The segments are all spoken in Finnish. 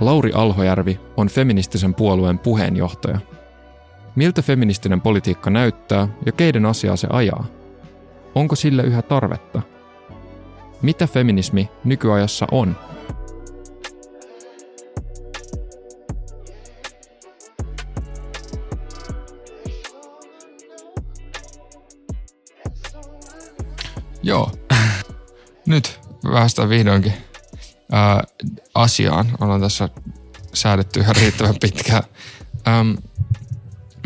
Lauri Alhojärvi on feministisen puolueen puheenjohtaja. Miltä feministinen politiikka näyttää ja keiden asiaa se ajaa? Onko sille yhä tarvetta? Mitä feminismi nykyajassa on? Joo. Nyt päästään vihdoinkin ää, asiaan. Ollaan tässä säädetty ihan riittävän pitkään. Ähm,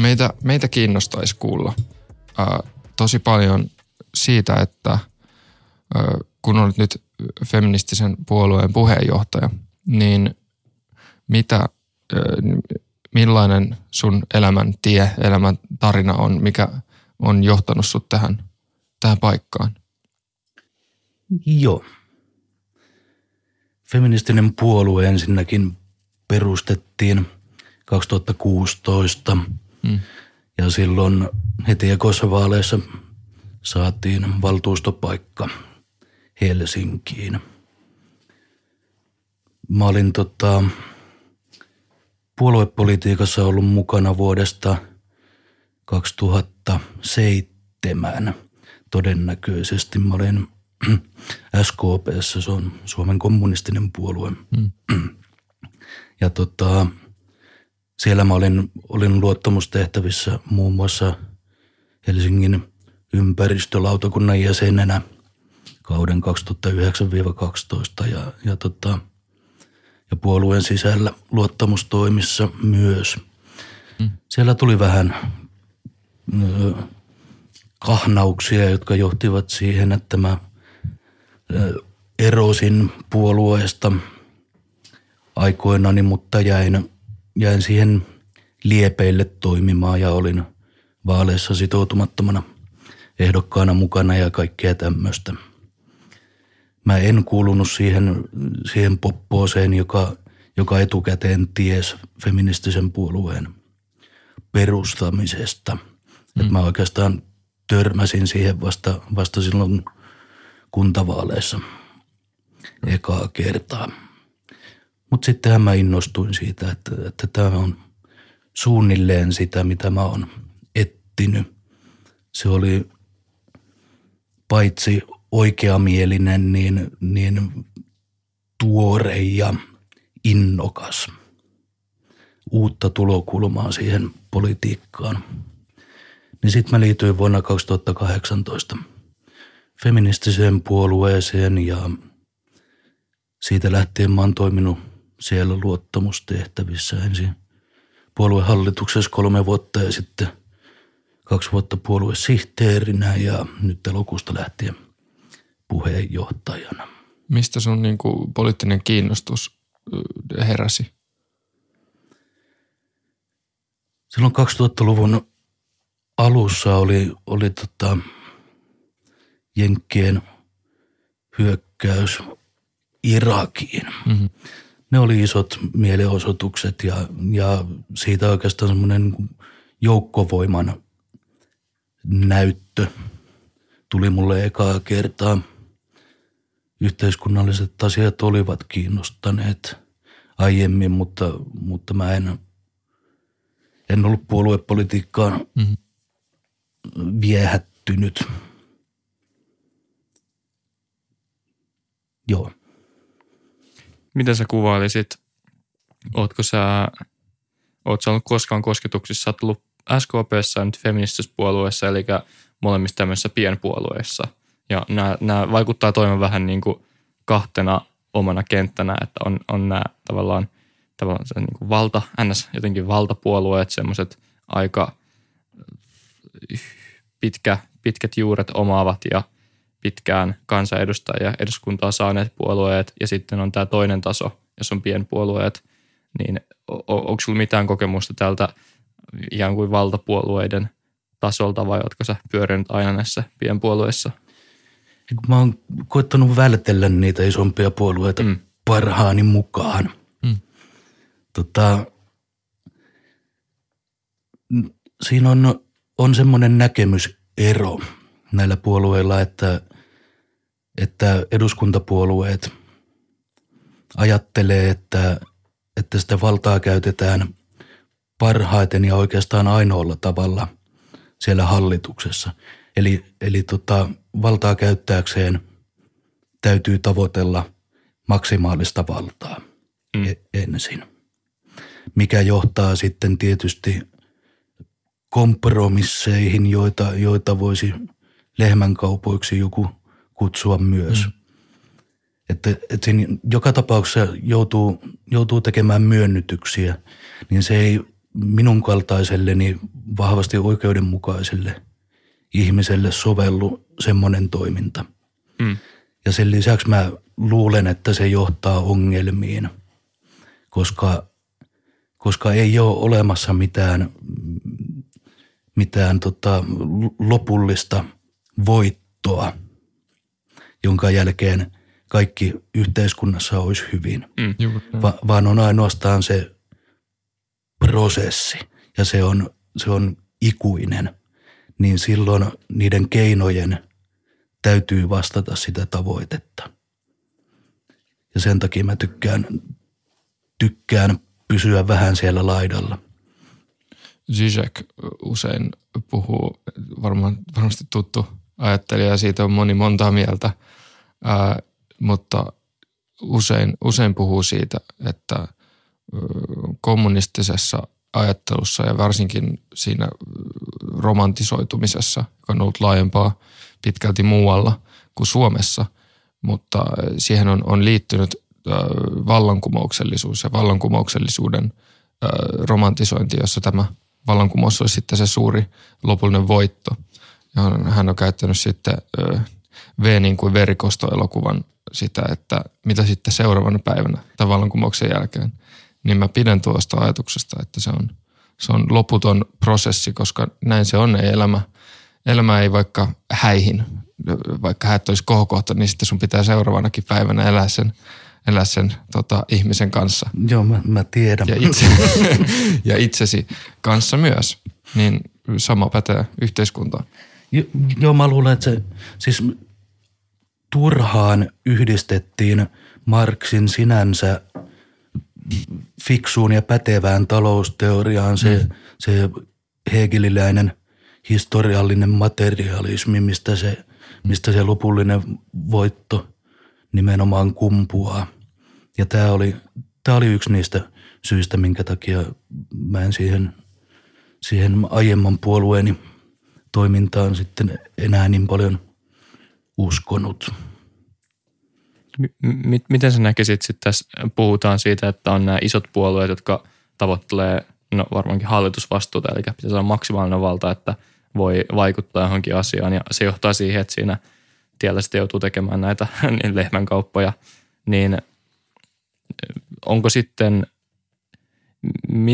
meitä, meitä kiinnostaisi kuulla ää, tosi paljon siitä, että ää, kun olet nyt feministisen puolueen puheenjohtaja, niin mitä, ää, millainen sun elämän tie, elämän tarina on, mikä on johtanut sut tähän, tähän paikkaan? Joo. Feministinen puolue ensinnäkin perustettiin 2016 mm. ja silloin heti vaaleissa saatiin valtuustopaikka Helsinkiin. Mä olin tota, puoluepolitiikassa ollut mukana vuodesta 2007 todennäköisesti. Mä olin SKP, se on Suomen kommunistinen puolue. Mm. Ja tota, siellä mä olin, olin luottamustehtävissä muun muassa Helsingin ympäristölautakunnan jäsenenä kauden 2009-2012 ja, ja, tota, ja puolueen sisällä luottamustoimissa myös. Mm. Siellä tuli vähän ö, kahnauksia, jotka johtivat siihen, että mä – erosin puolueesta aikoinani, mutta jäin, jäin siihen liepeille toimimaan ja olin vaaleissa sitoutumattomana ehdokkaana mukana ja kaikkea tämmöistä. Mä en kuulunut siihen, siihen poppooseen, joka, joka etukäteen ties feministisen puolueen perustamisesta. Mm. Et mä oikeastaan törmäsin siihen vasta, vasta silloin – kuntavaaleissa ekaa kertaa. Mutta sittenhän mä innostuin siitä, että, että tämä on suunnilleen sitä, mitä mä oon ettinyt. Se oli paitsi oikeamielinen, niin, niin tuore ja innokas. Uutta tulokulmaa siihen politiikkaan. Niin sitten mä liityin vuonna 2018 – feministiseen puolueeseen ja siitä lähtien mä oon toiminut siellä luottamustehtävissä ensin puoluehallituksessa kolme vuotta ja sitten kaksi vuotta puoluesihteerinä ja nyt elokuusta lähtien puheenjohtajana. Mistä sun niin kuin, poliittinen kiinnostus heräsi? Silloin 2000-luvun alussa oli, oli tota, Jenkkien hyökkäys Irakiin. Mm-hmm. Ne oli isot mielenosoitukset ja, ja siitä oikeastaan semmoinen joukkovoiman näyttö tuli mulle ekaa kertaa. Yhteiskunnalliset asiat olivat kiinnostaneet aiemmin, mutta, mutta mä en, en ollut puoluepolitiikkaan mm-hmm. viehättynyt – Joo. Miten sä kuvailisit, ootko sä, oot sä ollut koskaan kosketuksissa, sä oot ollut SKPssä ja nyt feministisessä puolueessa, eli molemmissa tämmöisissä pienpuolueissa. Ja nämä, nämä vaikuttaa toimivan vähän niin kuin kahtena omana kenttänä, että on, on nämä tavallaan, tavallaan se niin kuin valta, ns. jotenkin valtapuolueet, semmoiset aika pitkä, pitkät juuret omaavat ja pitkään kansanedustajia eduskuntaa saaneet puolueet ja sitten on tämä toinen taso, jos on pienpuolueet, niin onko sinulla mitään kokemusta tältä ikään kuin valtapuolueiden tasolta vai oletko sä pyörinyt aina näissä pienpuolueissa? Mä oon koettanut vältellä niitä isompia puolueita mm. parhaani mukaan. Mm. Tota, siinä on, on semmoinen näkemysero näillä puolueilla, että – että eduskuntapuolueet ajattelee, että, että sitä valtaa käytetään parhaiten ja oikeastaan ainoalla tavalla siellä hallituksessa. Eli, eli tota, valtaa käyttääkseen täytyy tavoitella maksimaalista valtaa mm. ensin, mikä johtaa sitten tietysti kompromisseihin, joita, joita voisi lehmänkaupoiksi joku kutsua myös. Mm. Että, että siinä joka tapauksessa joutuu, joutuu tekemään myönnytyksiä, niin se ei minun kaltaiselleni vahvasti oikeudenmukaiselle ihmiselle sovellu semmoinen toiminta. Mm. Ja sen lisäksi mä luulen, että se johtaa ongelmiin, koska, koska ei ole olemassa mitään, mitään tota lopullista voittoa, jonka jälkeen kaikki yhteiskunnassa olisi hyvin, mm, Va, vaan on ainoastaan se prosessi ja se on, se on ikuinen, niin silloin niiden keinojen täytyy vastata sitä tavoitetta. Ja sen takia mä tykkään, tykkään pysyä vähän siellä laidalla. Zizek usein puhuu, varmaan, varmasti tuttu ajattelija ja siitä on moni montaa mieltä, ää, mutta usein, usein puhuu siitä, että kommunistisessa ajattelussa ja varsinkin siinä romantisoitumisessa, joka on ollut laajempaa pitkälti muualla kuin Suomessa, mutta siihen on, on liittynyt vallankumouksellisuus ja vallankumouksellisuuden romantisointi, jossa tämä vallankumous olisi sitten se suuri lopullinen voitto. Ja hän on käyttänyt sitten V niin kuin verikostoelokuvan sitä, että mitä sitten seuraavana päivänä tämän vallankumouksen jälkeen – niin mä pidän tuosta ajatuksesta, että se on, se on loputon prosessi, koska näin se on, ei elämä, elämä ei vaikka häihin, vaikka häät olisi kohokohta, niin sitten sun pitää seuraavanakin päivänä elää sen, elää sen tota, ihmisen kanssa. Joo, mä, mä tiedän. Ja, itse, ja itsesi kanssa myös, niin sama pätee yhteiskuntaan. Jo, joo, mä luulen, että se siis turhaan yhdistettiin Marksin sinänsä fiksuun ja pätevään talousteoriaan se, mm. se hegeliläinen historiallinen materialismi, mistä se, mistä se lopullinen voitto nimenomaan kumpuaa. Ja tämä oli, tämä oli yksi niistä syistä, minkä takia mä en siihen, siihen aiemman puolueeni toimintaan sitten enää niin paljon uskonut. M- miten sä näkisit sitten tässä, puhutaan siitä, että on nämä isot puolueet, jotka tavoittelee no varmaankin hallitusvastuuta, eli pitäisi olla maksimaalinen valta, että voi vaikuttaa johonkin asiaan. Ja se johtaa siihen, että siinä tiellä sitten joutuu tekemään näitä niin lehmänkauppoja, niin onko sitten,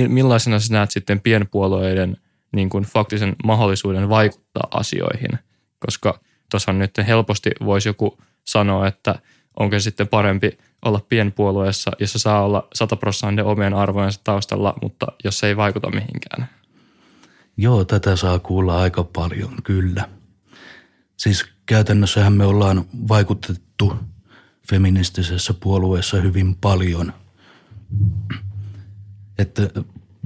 millaisena sä näet sitten pienpuolueiden niin kuin faktisen mahdollisuuden vaikuttaa asioihin, koska tuossa nyt helposti voisi joku sanoa, että – onko sitten parempi olla pienpuolueessa, jossa saa olla 100 prosenttia omien arvojensa taustalla, mutta jos se ei vaikuta mihinkään? Joo, tätä saa kuulla aika paljon, kyllä. Siis käytännössähän me ollaan vaikutettu feministisessä puolueessa hyvin paljon. Että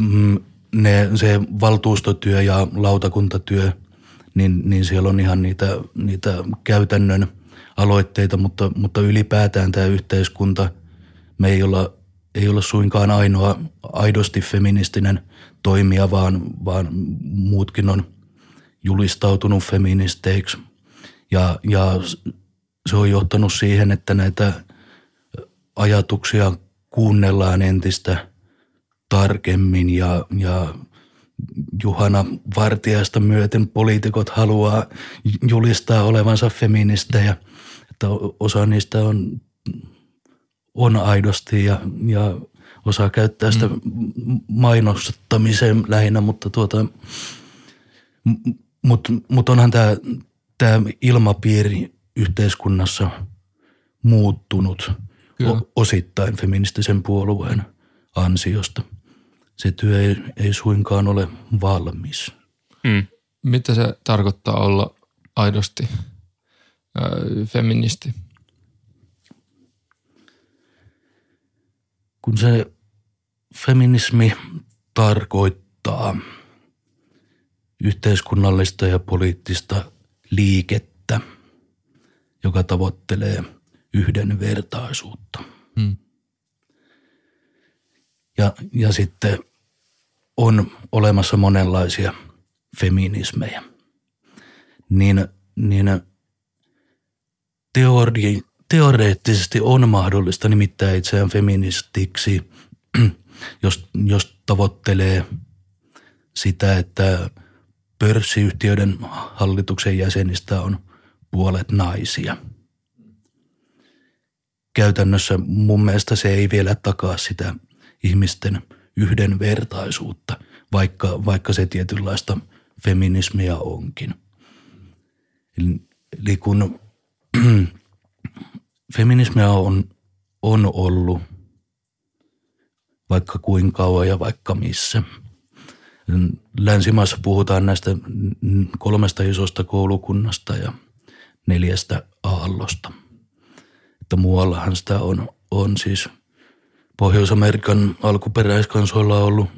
mm, ne, se valtuustotyö ja lautakuntatyö, niin, niin siellä on ihan niitä, niitä käytännön – aloitteita, mutta, mutta ylipäätään tämä yhteiskunta, me ei olla, ei olla suinkaan ainoa aidosti feministinen toimija, vaan, vaan muutkin on julistautunut feministeiksi. Ja, ja se on johtanut siihen, että näitä ajatuksia kuunnellaan entistä tarkemmin ja, ja Juhana Vartiaista myöten poliitikot haluaa julistaa olevansa feministejä – että osa niistä on, on aidosti ja, ja osaa käyttää sitä mm. mainostamiseen lähinnä, mutta tuota, mutta mut onhan tämä tää ilmapiiri yhteiskunnassa muuttunut o, osittain feministisen puolueen ansiosta. Se työ ei, ei suinkaan ole valmis. Mm. Mitä se tarkoittaa olla aidosti feministi? Kun se feminismi tarkoittaa yhteiskunnallista ja poliittista liikettä, joka tavoittelee yhdenvertaisuutta. Hmm. Ja, ja sitten on olemassa monenlaisia feminismejä. Niin, niin teori, teoreettisesti on mahdollista nimittää itseään feministiksi, jos, jos tavoittelee sitä, että pörssiyhtiöiden hallituksen jäsenistä on puolet naisia. Käytännössä mun mielestä se ei vielä takaa sitä ihmisten yhdenvertaisuutta, vaikka, vaikka se tietynlaista feminismiä onkin. Eli, eli kun feminismiä on, on ollut vaikka kuinka kauan ja vaikka missä. Länsimaissa puhutaan näistä kolmesta isosta koulukunnasta ja neljästä aallosta. Että muuallahan sitä on, on siis Pohjois-Amerikan alkuperäiskansoilla ollut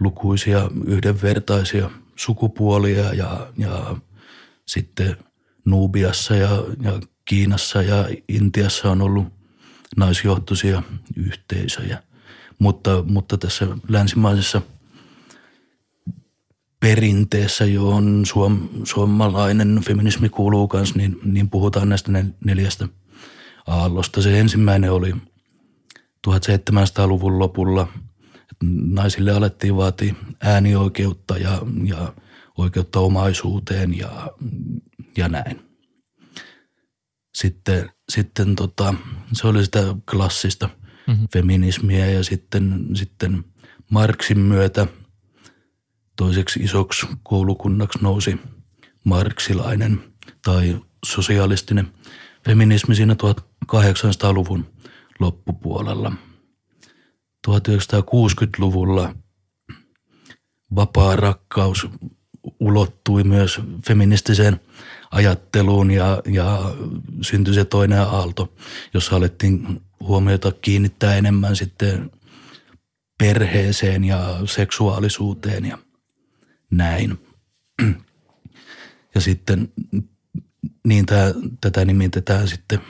lukuisia yhdenvertaisia sukupuolia ja, ja sitten Nuubiassa ja, ja Kiinassa ja Intiassa on ollut naisjohtoisia yhteisöjä. Mutta, mutta tässä länsimaisessa perinteessä, johon suom, suomalainen feminismi kuuluu kanssa, niin, niin puhutaan näistä neljästä aallosta. Se ensimmäinen oli 1700-luvun lopulla. Naisille alettiin vaatia äänioikeutta ja, ja oikeutta omaisuuteen ja, ja näin. Sitten, sitten tota, se oli sitä klassista mm-hmm. feminismiä ja sitten, sitten Marksin myötä toiseksi isoksi koulukunnaksi nousi marksilainen tai sosialistinen feminismi siinä 1800-luvun loppupuolella. 1960-luvulla vapaa rakkaus ulottui myös feministiseen ajatteluun ja, ja syntyi se toinen aalto, jossa alettiin huomiota kiinnittää enemmän sitten perheeseen ja seksuaalisuuteen ja näin. Ja sitten niin tää, tätä nimitetään sitten,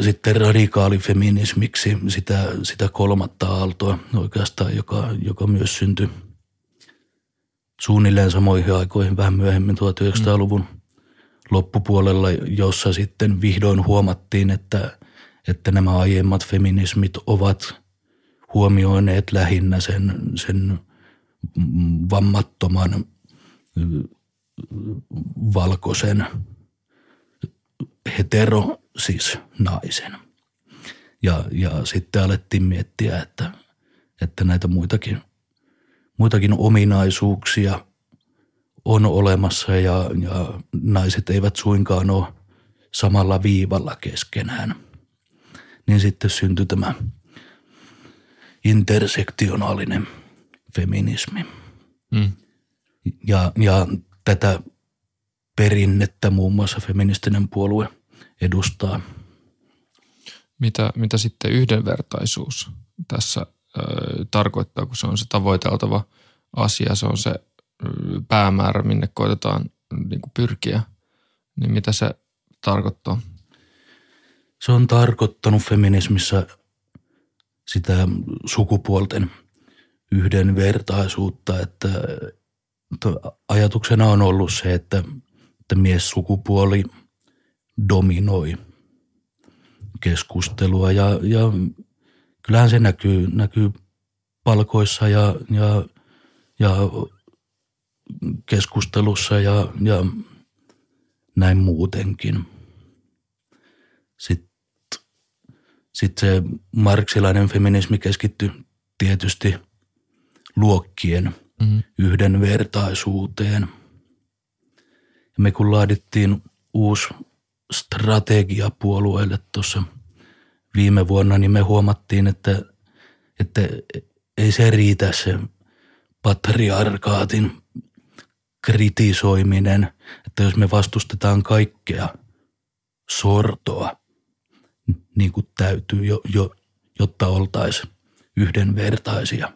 sitten radikaalifeminismiksi sitä, sitä kolmatta aaltoa oikeastaan, joka, joka myös syntyi – suunnilleen samoihin aikoihin vähän myöhemmin 1900-luvun loppupuolella, jossa sitten vihdoin huomattiin, että, että nämä aiemmat feminismit ovat huomioineet lähinnä sen, sen vammattoman valkoisen hetero siis naisen. Ja, ja sitten alettiin miettiä, että, että näitä muitakin – muitakin ominaisuuksia on olemassa ja, ja naiset eivät suinkaan ole samalla viivalla keskenään. Niin sitten syntyi tämä intersektionaalinen feminismi. Mm. Ja, ja tätä perinnettä muun muassa feministinen puolue edustaa. Mitä, mitä sitten yhdenvertaisuus tässä tarkoittaa, kun se on se tavoiteltava asia, se on se päämäärä, minne koitetaan niin kuin pyrkiä, niin mitä se tarkoittaa? Se on tarkoittanut feminismissä sitä sukupuolten yhdenvertaisuutta, että, ajatuksena on ollut se, että, että mies sukupuoli dominoi keskustelua ja, ja kyllähän se näkyy, näkyy palkoissa ja, ja, ja keskustelussa ja, ja näin muutenkin. Sitten, sitten se marksilainen feminismi keskittyi tietysti luokkien mm-hmm. yhdenvertaisuuteen. Ja me kun laadittiin uusi strategia puolueelle tuossa – viime vuonna, niin me huomattiin, että, että ei se riitä se patriarkaatin kritisoiminen, että jos me vastustetaan kaikkea sortoa, niin kuin täytyy, jo, jo, jotta oltaisiin yhdenvertaisia.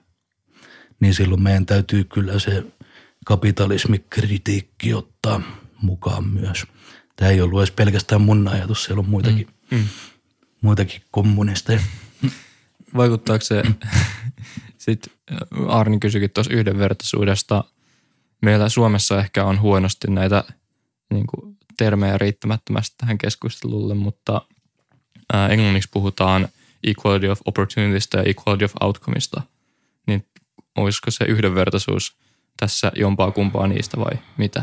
Niin silloin meidän täytyy kyllä se kapitalismikritiikki ottaa mukaan myös. Tämä ei ollut edes pelkästään mun ajatus, siellä on muitakin, mm. Mm. muitakin kommunisteja. Vaikuttaako se, sitten Arni kysyikin tuossa yhdenvertaisuudesta. Meillä Suomessa ehkä on huonosti näitä niin kuin, termejä riittämättömästi tähän keskustelulle, mutta ää, englanniksi puhutaan equality of opportunitysta ja equality of outcomeista. Niin olisiko se yhdenvertaisuus tässä jompaa kumpaa niistä vai mitä?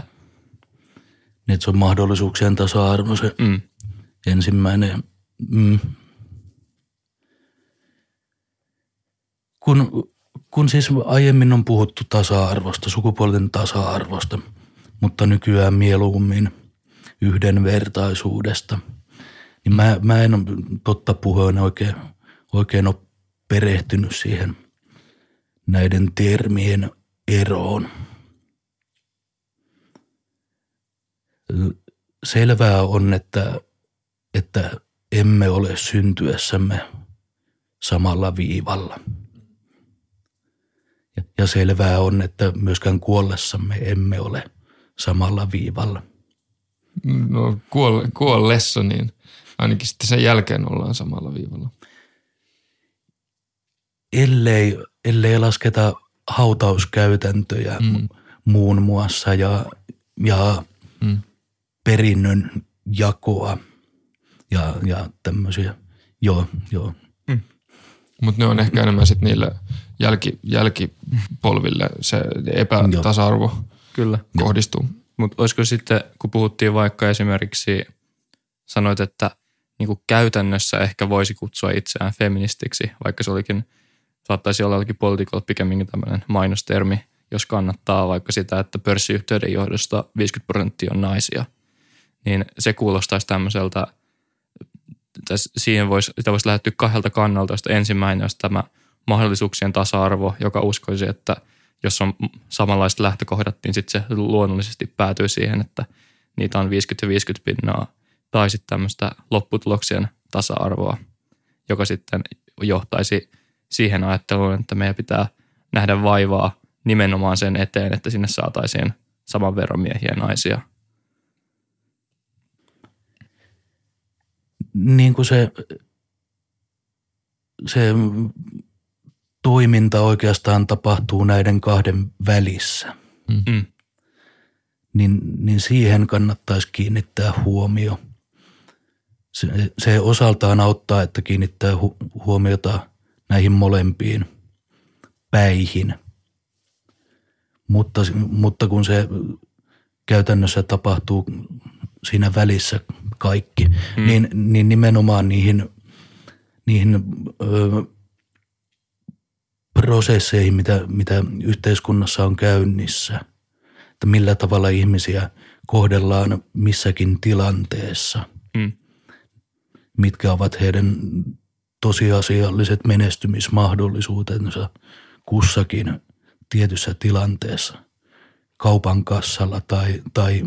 Niin, että se on mahdollisuuksien tasa-arvo se mm. ensimmäinen. Mm. Kun, kun siis aiemmin on puhuttu tasa-arvosta, sukupuolten tasa-arvosta, mutta nykyään mieluummin yhdenvertaisuudesta, niin mä, mä en ole totta puheen oikein, oikein ole perehtynyt siihen näiden termien eroon. Selvää on, että, että emme ole syntyessämme samalla viivalla. Ja selvää on, että myöskään kuollessamme emme ole samalla viivalla. No kuolle, kuollessa, niin ainakin sitten sen jälkeen ollaan samalla viivalla. Ellei, ellei lasketa hautauskäytäntöjä mm. muun muassa ja, ja mm. Perinnön jakoa ja, ja tämmöisiä. Joo, joo. Mm. Mutta ne on ehkä enemmän sitten niille jälki, jälkipolville se epätasa-arvo Kyllä. kohdistuu. Mutta olisiko sitten, kun puhuttiin vaikka esimerkiksi, sanoit, että niin kuin käytännössä ehkä voisi kutsua itseään feministiksi, vaikka se olikin, saattaisi olla jollakin poliitikolla pikemminkin tämmöinen mainostermi, jos kannattaa vaikka sitä, että pörssiyhtiöiden johdosta 50 prosenttia on naisia, niin se kuulostaisi tämmöiseltä, siihen voisi, sitä voisi lähettyä kahdelta kannalta, josta ensimmäinen olisi tämä mahdollisuuksien tasa-arvo, joka uskoisi, että jos on samanlaiset lähtökohdat, niin sitten se luonnollisesti päätyy siihen, että niitä on 50 ja 50 pinnaa, tai sitten tämmöistä lopputuloksien tasa-arvoa, joka sitten johtaisi siihen ajatteluun, että meidän pitää nähdä vaivaa nimenomaan sen eteen, että sinne saataisiin saman verran miehiä ja naisia. Niin kuin se, se toiminta oikeastaan tapahtuu näiden kahden välissä. Mm. Niin, niin siihen kannattaisi kiinnittää huomio. Se, se osaltaan auttaa, että kiinnittää hu, huomiota näihin molempiin päihin. Mutta, mutta kun se käytännössä tapahtuu siinä välissä kaikki, mm. niin, niin nimenomaan niihin, niihin ö, prosesseihin, mitä, mitä yhteiskunnassa on käynnissä, että millä tavalla ihmisiä kohdellaan missäkin tilanteessa, mm. mitkä ovat heidän tosiasialliset menestymismahdollisuutensa kussakin tietyssä tilanteessa, kaupan kassalla tai, tai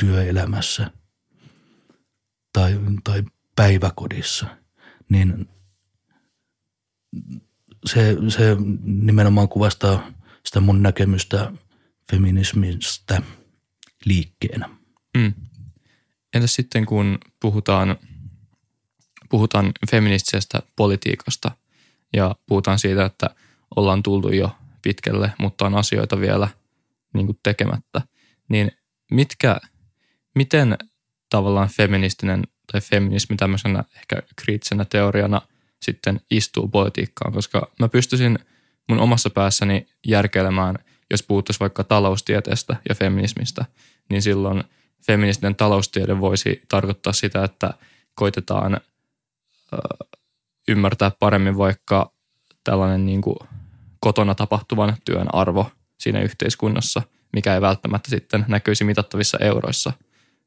työelämässä tai, tai päiväkodissa, niin se, se nimenomaan kuvastaa sitä mun näkemystä feminismistä liikkeenä. Mm. Entäs sitten kun puhutaan, puhutaan feministisestä politiikasta ja puhutaan siitä, että ollaan tultu jo pitkälle, mutta on asioita vielä niin kuin tekemättä, niin mitkä, miten tavallaan feministinen tai feminismi tämmöisenä ehkä kriittisenä teoriana – sitten istuu politiikkaan, koska mä pystyisin mun omassa päässäni järkeilemään, jos puhuttaisiin vaikka taloustieteestä ja feminismistä, niin silloin feministinen taloustiede voisi tarkoittaa sitä, että koitetaan ymmärtää paremmin vaikka tällainen niin kuin kotona tapahtuvan työn arvo siinä yhteiskunnassa, mikä ei välttämättä sitten näkyisi mitattavissa euroissa.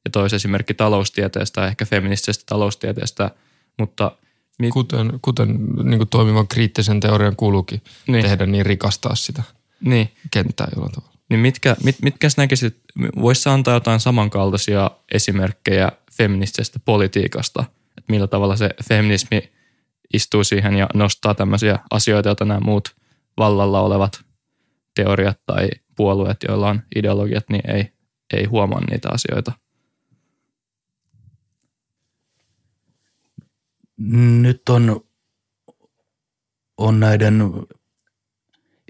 Ja toisi esimerkki taloustieteestä, ehkä feministisestä taloustieteestä, mutta – niin, kuten kuten niin kuin toimivan kriittisen teorian kuuluukin niin. tehdä, niin rikastaa sitä niin. kenttää jollain tavalla. Niin mitkä, mit, mitkä näkisit, voisi antaa jotain samankaltaisia esimerkkejä feministisestä politiikasta, että millä tavalla se feminismi istuu siihen ja nostaa tämmöisiä asioita, joita nämä muut vallalla olevat teoriat tai puolueet, joilla on ideologiat, niin ei, ei huomaa niitä asioita. Nyt on, on näiden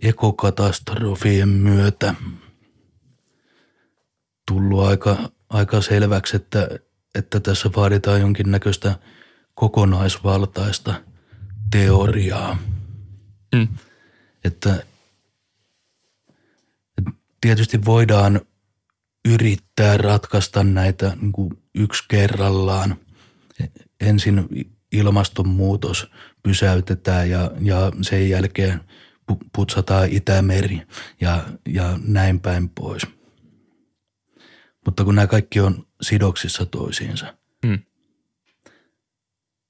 ekokatastrofien myötä tullut aika, aika selväksi, että, että tässä vaaditaan jonkinnäköistä kokonaisvaltaista teoriaa. Mm. Että, että tietysti voidaan yrittää ratkaista näitä niin kuin yksi kerrallaan. Ensin ilmastonmuutos pysäytetään ja, ja sen jälkeen putsataan Itämeri ja, ja näin päin pois. Mutta kun nämä kaikki on sidoksissa toisiinsa. Mm.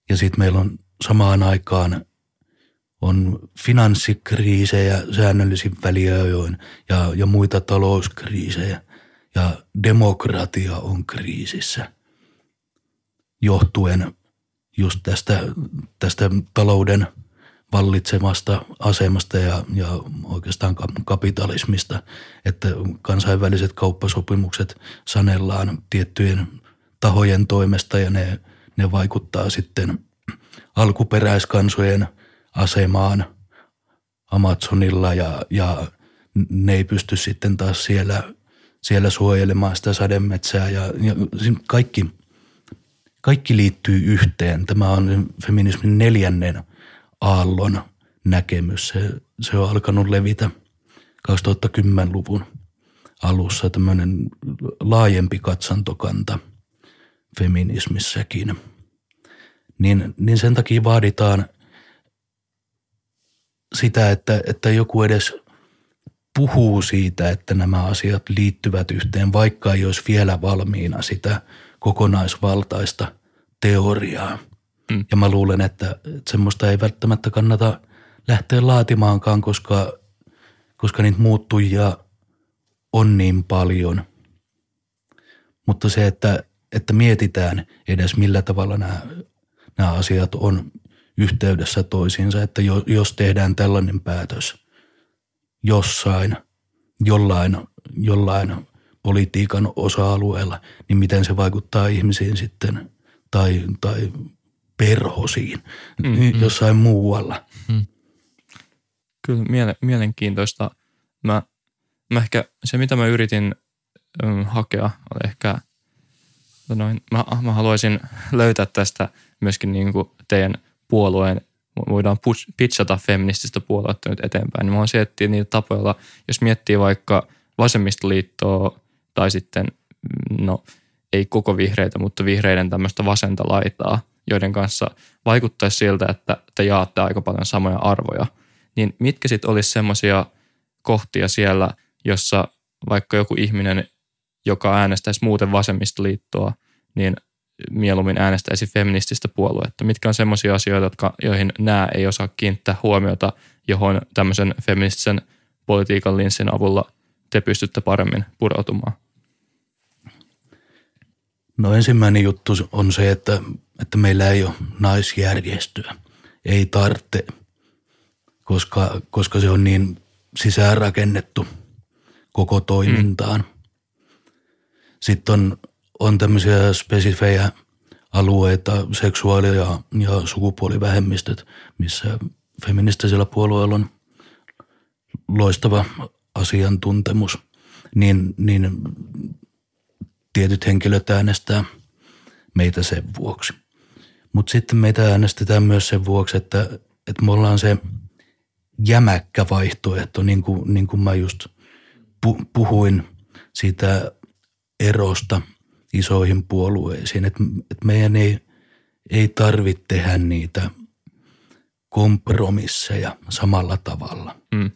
Ja sitten meillä on samaan aikaan on finanssikriisejä säännöllisin väliajoin ja, ja muita talouskriisejä. Ja demokratia on kriisissä johtuen just tästä, tästä talouden vallitsemasta asemasta ja, ja oikeastaan kapitalismista, että kansainväliset kauppasopimukset sanellaan tiettyjen tahojen toimesta ja ne, ne vaikuttaa sitten alkuperäiskansojen asemaan Amazonilla ja, ja ne ei pysty sitten taas siellä, siellä suojelemaan sitä sademetsää ja, ja kaikki – kaikki liittyy yhteen. Tämä on feminismin neljännen aallon näkemys. Se, se on alkanut levitä 2010-luvun alussa tämmöinen laajempi katsantokanta feminismissäkin. Niin, niin sen takia vaaditaan sitä, että, että joku edes puhuu siitä, että nämä asiat liittyvät yhteen, vaikka ei olisi vielä valmiina sitä – kokonaisvaltaista teoriaa. Mm. Ja mä luulen, että, semmoista ei välttämättä kannata lähteä laatimaankaan, koska, koska niitä muuttujia on niin paljon. Mutta se, että, että mietitään edes millä tavalla nämä, nämä asiat on yhteydessä toisiinsa, että jos tehdään tällainen päätös jossain, jollain, jollain politiikan osa-alueella, niin miten se vaikuttaa ihmisiin sitten tai, tai perhosiin mm-hmm. jossain muualla. Mm. Kyllä miele- mielenkiintoista. Mä, mä ehkä, se mitä mä yritin ähm, hakea oli ehkä, noin, mä, mä haluaisin löytää tästä myöskin niin kuin teidän puolueen voidaan pitchata feminististä puoluetta nyt eteenpäin, niin mä etsiä niitä tapoja, jos miettii vaikka vasemmistoliittoa tai sitten mm, no ei koko vihreitä, mutta vihreiden tämmöistä vasenta laitaa, joiden kanssa vaikuttaisi siltä, että te jaatte aika paljon samoja arvoja, niin mitkä sitten olisi semmoisia kohtia siellä, jossa vaikka joku ihminen, joka äänestäisi muuten vasemmistoliittoa, niin mieluummin äänestäisi feminististä puoluetta? Mitkä on semmoisia asioita, jotka, joihin nämä ei osaa kiinnittää huomiota, johon tämmöisen feministisen politiikan linssin avulla te pystytte paremmin pureutumaan? No ensimmäinen juttu on se, että, että meillä ei ole naisjärjestöä. Ei tarvitse, koska, koska se on niin sisäänrakennettu koko toimintaan. Mm. Sitten on, on tämmöisiä spesifejä alueita, seksuaali- ja, ja sukupuolivähemmistöt, missä feministisellä puolueella on loistava asiantuntemus, niin, niin tietyt henkilöt äänestää meitä sen vuoksi. Mutta sitten meitä äänestetään myös sen vuoksi, että, että me ollaan se jämäkkä vaihtoehto, niin kuin, niin kuin mä just puhuin siitä erosta isoihin puolueisiin, että, että meidän ei, ei tarvitse tehdä niitä kompromisseja samalla tavalla. Mm.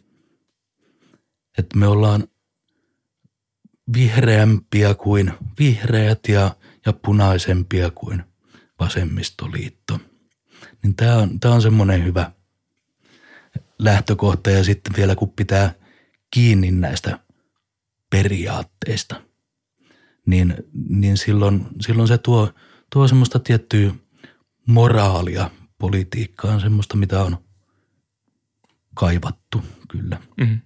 Että me ollaan vihreämpiä kuin vihreät ja, ja punaisempia kuin vasemmistoliitto. Niin tämä on, tää on semmoinen hyvä lähtökohta ja sitten vielä kun pitää kiinni näistä periaatteista, niin, niin silloin, silloin se tuo, tuo semmoista tiettyä moraalia politiikka on semmoista, mitä on kaivattu kyllä. Mm.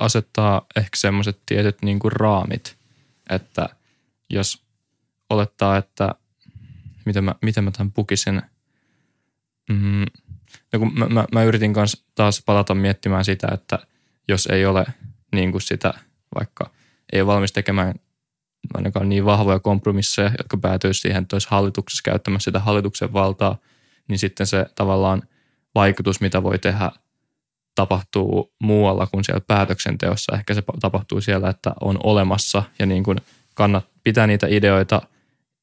Asettaa ehkä semmoiset tietyt niin kuin raamit, että jos olettaa, että miten mä, miten mä tämän pukisin. Mm, no kun mä, mä, mä yritin kanssa taas palata miettimään sitä, että jos ei ole niin kuin sitä, vaikka ei ole valmis tekemään ainakaan niin vahvoja kompromisseja, jotka päätyy siihen, että olisi hallituksessa käyttämässä sitä hallituksen valtaa, niin sitten se tavallaan vaikutus, mitä voi tehdä, tapahtuu muualla kuin siellä päätöksenteossa. Ehkä se tapahtuu siellä, että on olemassa ja niin kuin kannat pitää niitä ideoita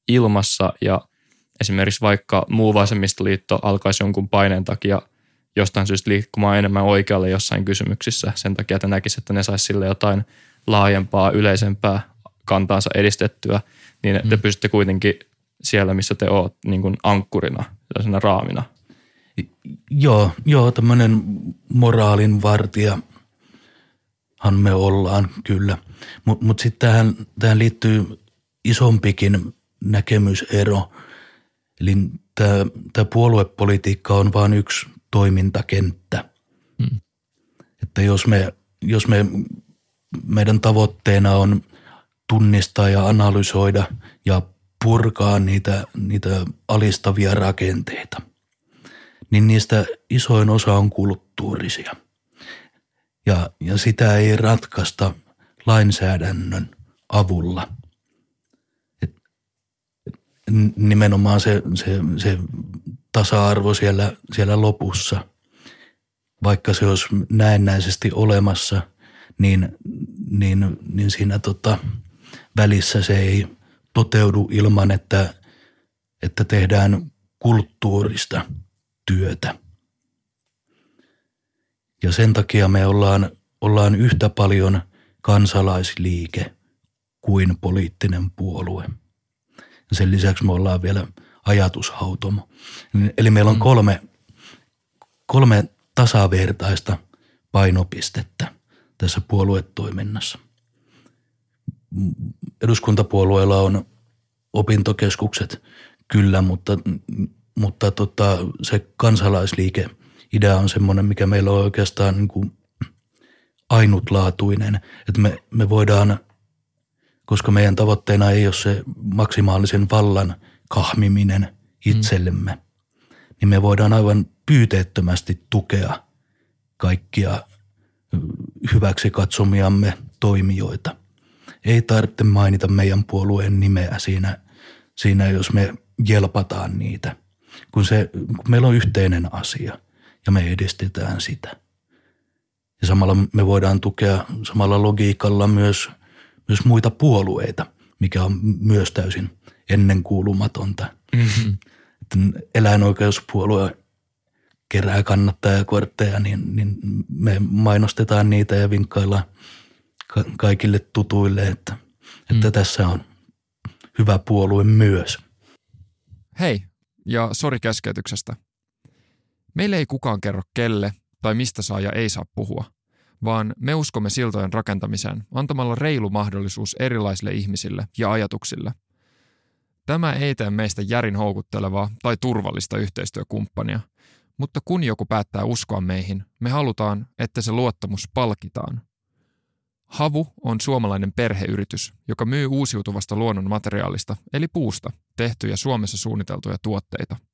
ilmassa ja esimerkiksi vaikka muu vasemmistoliitto alkaisi jonkun paineen takia jostain syystä liikkumaan enemmän oikealle jossain kysymyksissä sen takia, että näkisi, että ne saisi sille jotain laajempaa, yleisempää kantaansa edistettyä, niin mm. te pystytte kuitenkin siellä, missä te olette niin kuin ankkurina, sellaisena raamina. Joo, joo tämmöinen moraalin vartija me ollaan kyllä. Mutta mut sitten tähän, tähän liittyy isompikin näkemysero. Eli tämä puoluepolitiikka on vain yksi toimintakenttä. Hmm. Että jos me, jos me, meidän tavoitteena on tunnistaa ja analysoida ja purkaa niitä, niitä alistavia rakenteita, niin niistä isoin osa on kulttuurisia. Ja, ja sitä ei ratkaista lainsäädännön avulla. Et, nimenomaan se, se, se tasa-arvo siellä, siellä lopussa, vaikka se olisi näennäisesti olemassa, niin, niin, niin siinä tota, välissä se ei toteudu ilman, että, että tehdään kulttuurista työtä. Ja sen takia me ollaan, ollaan yhtä paljon kansalaisliike kuin poliittinen puolue. Ja sen lisäksi me ollaan vielä ajatushautomo. Eli meillä on mm. kolme, kolme tasavertaista painopistettä tässä puoluetoiminnassa. Eduskuntapuolueella on opintokeskukset kyllä, mutta, mutta tota, se kansalaisliike idea on semmoinen, mikä meillä on oikeastaan niin kuin ainutlaatuinen, että me, me voidaan, koska meidän tavoitteena ei ole se maksimaalisen vallan kahmiminen itsellemme, mm. niin me voidaan aivan pyyteettömästi tukea kaikkia hyväksi katsomiamme toimijoita. Ei tarvitse mainita meidän puolueen nimeä siinä, siinä jos me jelpataan niitä, kun, se, kun meillä on yhteinen asia ja me edistetään sitä. Ja samalla me voidaan tukea samalla logiikalla myös, myös muita puolueita, mikä on myös täysin ennenkuulumatonta. Mm-hmm. Eläinoikeuspuolue kerää kannattajakortteja, niin, niin me mainostetaan niitä ja vinkkaillaan ka- kaikille tutuille, että, että mm. tässä on hyvä puolue myös. Hei, ja sori keskeytyksestä. Meille ei kukaan kerro kelle tai mistä saa ja ei saa puhua, vaan me uskomme siltojen rakentamiseen antamalla reilu mahdollisuus erilaisille ihmisille ja ajatuksille. Tämä ei tee meistä järin houkuttelevaa tai turvallista yhteistyökumppania, mutta kun joku päättää uskoa meihin, me halutaan, että se luottamus palkitaan. Havu on suomalainen perheyritys, joka myy uusiutuvasta luonnon materiaalista, eli puusta, tehtyjä Suomessa suunniteltuja tuotteita –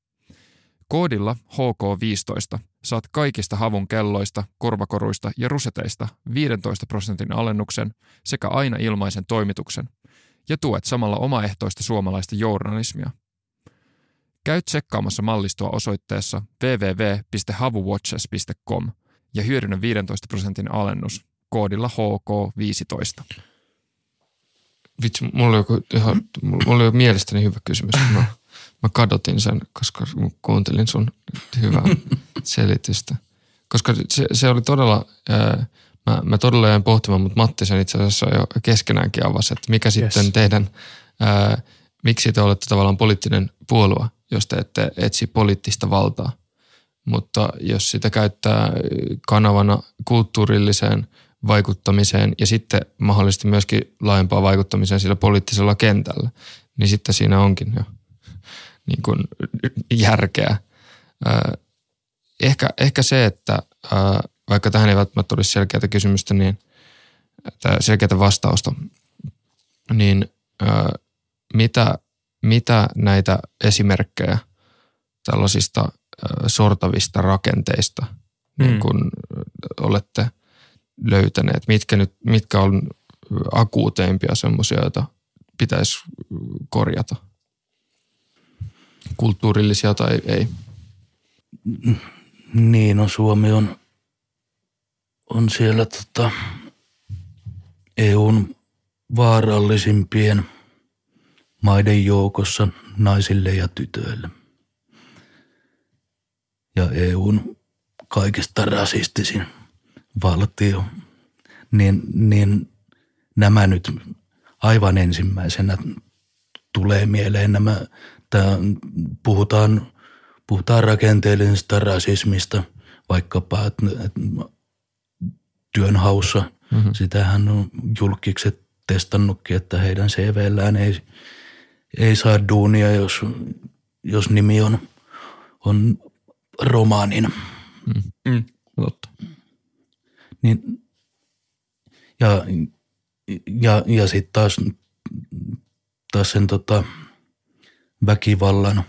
Koodilla HK15 saat kaikista havun kelloista, korvakoruista ja ruseteista 15 prosentin alennuksen sekä aina ilmaisen toimituksen ja tuet samalla omaehtoista suomalaista journalismia. Käy tsekkaamassa mallistoa osoitteessa www.havuwatches.com ja hyödynnä 15 prosentin alennus koodilla HK15. Vitsi, mulla oli, joku, ihan, mulla oli mielestäni hyvä kysymys. No. Mä kadotin sen, koska kuuntelin sun hyvää selitystä. Koska se, se oli todella, ää, mä, mä todella jäin pohtimaan, mutta Matti sen itse asiassa jo keskenäänkin avasi, että mikä yes. sitten teidän, ää, miksi te olette tavallaan poliittinen puolue, jos te ette etsi poliittista valtaa. Mutta jos sitä käyttää kanavana kulttuurilliseen vaikuttamiseen ja sitten mahdollisesti myöskin laajempaa vaikuttamiseen sillä poliittisella kentällä, niin sitten siinä onkin jo – niin kuin järkeä. Ehkä, ehkä se, että vaikka tähän ei välttämättä olisi selkeää kysymystä, niin selkeää vastausta, niin mitä, mitä näitä esimerkkejä tällaisista sortavista rakenteista niin mm. niin kun olette löytäneet? Mitkä, nyt, mitkä on akuuteimpia semmoisia, joita pitäisi korjata? Kulttuurillisia tai ei? Niin, no Suomi on, on siellä tota, EUn vaarallisimpien maiden joukossa naisille ja tytöille. Ja EUn kaikista rasistisin valtio, niin, niin nämä nyt aivan ensimmäisenä tulee mieleen nämä, tää, puhutaan, puhutaan rakenteellisesta rasismista, vaikkapa että, että työnhaussa, mm-hmm. sitähän on julkikset testannutkin, että heidän CVllään ei, ei saa duunia, jos, jos nimi on, on romaanin. Mm. Mm. Niin, ja ja, ja sitten taas, taas sen tota, väkivallan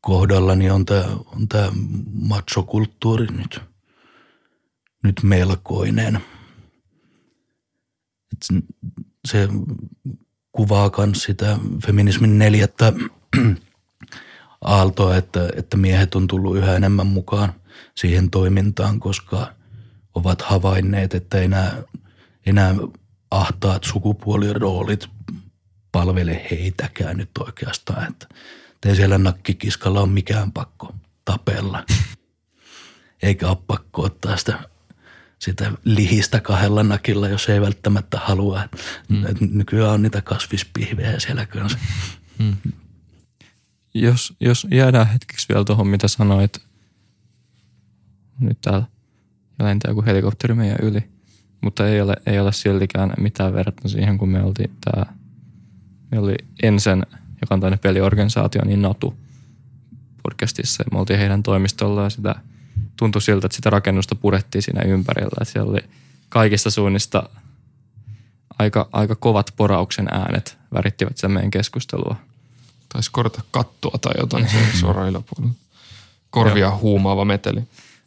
kohdalla niin on tämä on tää machokulttuuri nyt, nyt melkoinen. Et se kuvaa myös sitä feminismin neljättä aaltoa, että, että miehet on tullut yhä enemmän mukaan siihen toimintaan, koska ovat havainneet, että enää, enää ahtaat sukupuoliroolit palvele heitäkään nyt oikeastaan. Että ei siellä nakkikiskalla ole mikään pakko tapella. Eikä ole pakko ottaa sitä, sitä lihistä kahdella nakilla, jos ei välttämättä halua. Mm. Nykyään on niitä kasvispihvejä siellä kanssa. Mm. Jos, jos jäädään hetkeksi vielä tuohon, mitä sanoit. Nyt täällä lentää joku helikopteri meidän yli. Mutta ei ole, ei ole siltikään mitään verrattuna siihen, kun me oltiin tää, me oli Ensen, joka on tämmöinen peliorganisaatio, niin Natu podcastissa. Ja me oltiin heidän toimistolla ja sitä tuntui siltä, että sitä rakennusta purettiin siinä ympärillä. Että siellä oli kaikista suunnista aika, aika kovat porauksen äänet värittivät sen meidän keskustelua. Taisi korjata kattoa tai jotain se suoraan yläpuolella. Korvia huumaava meteli.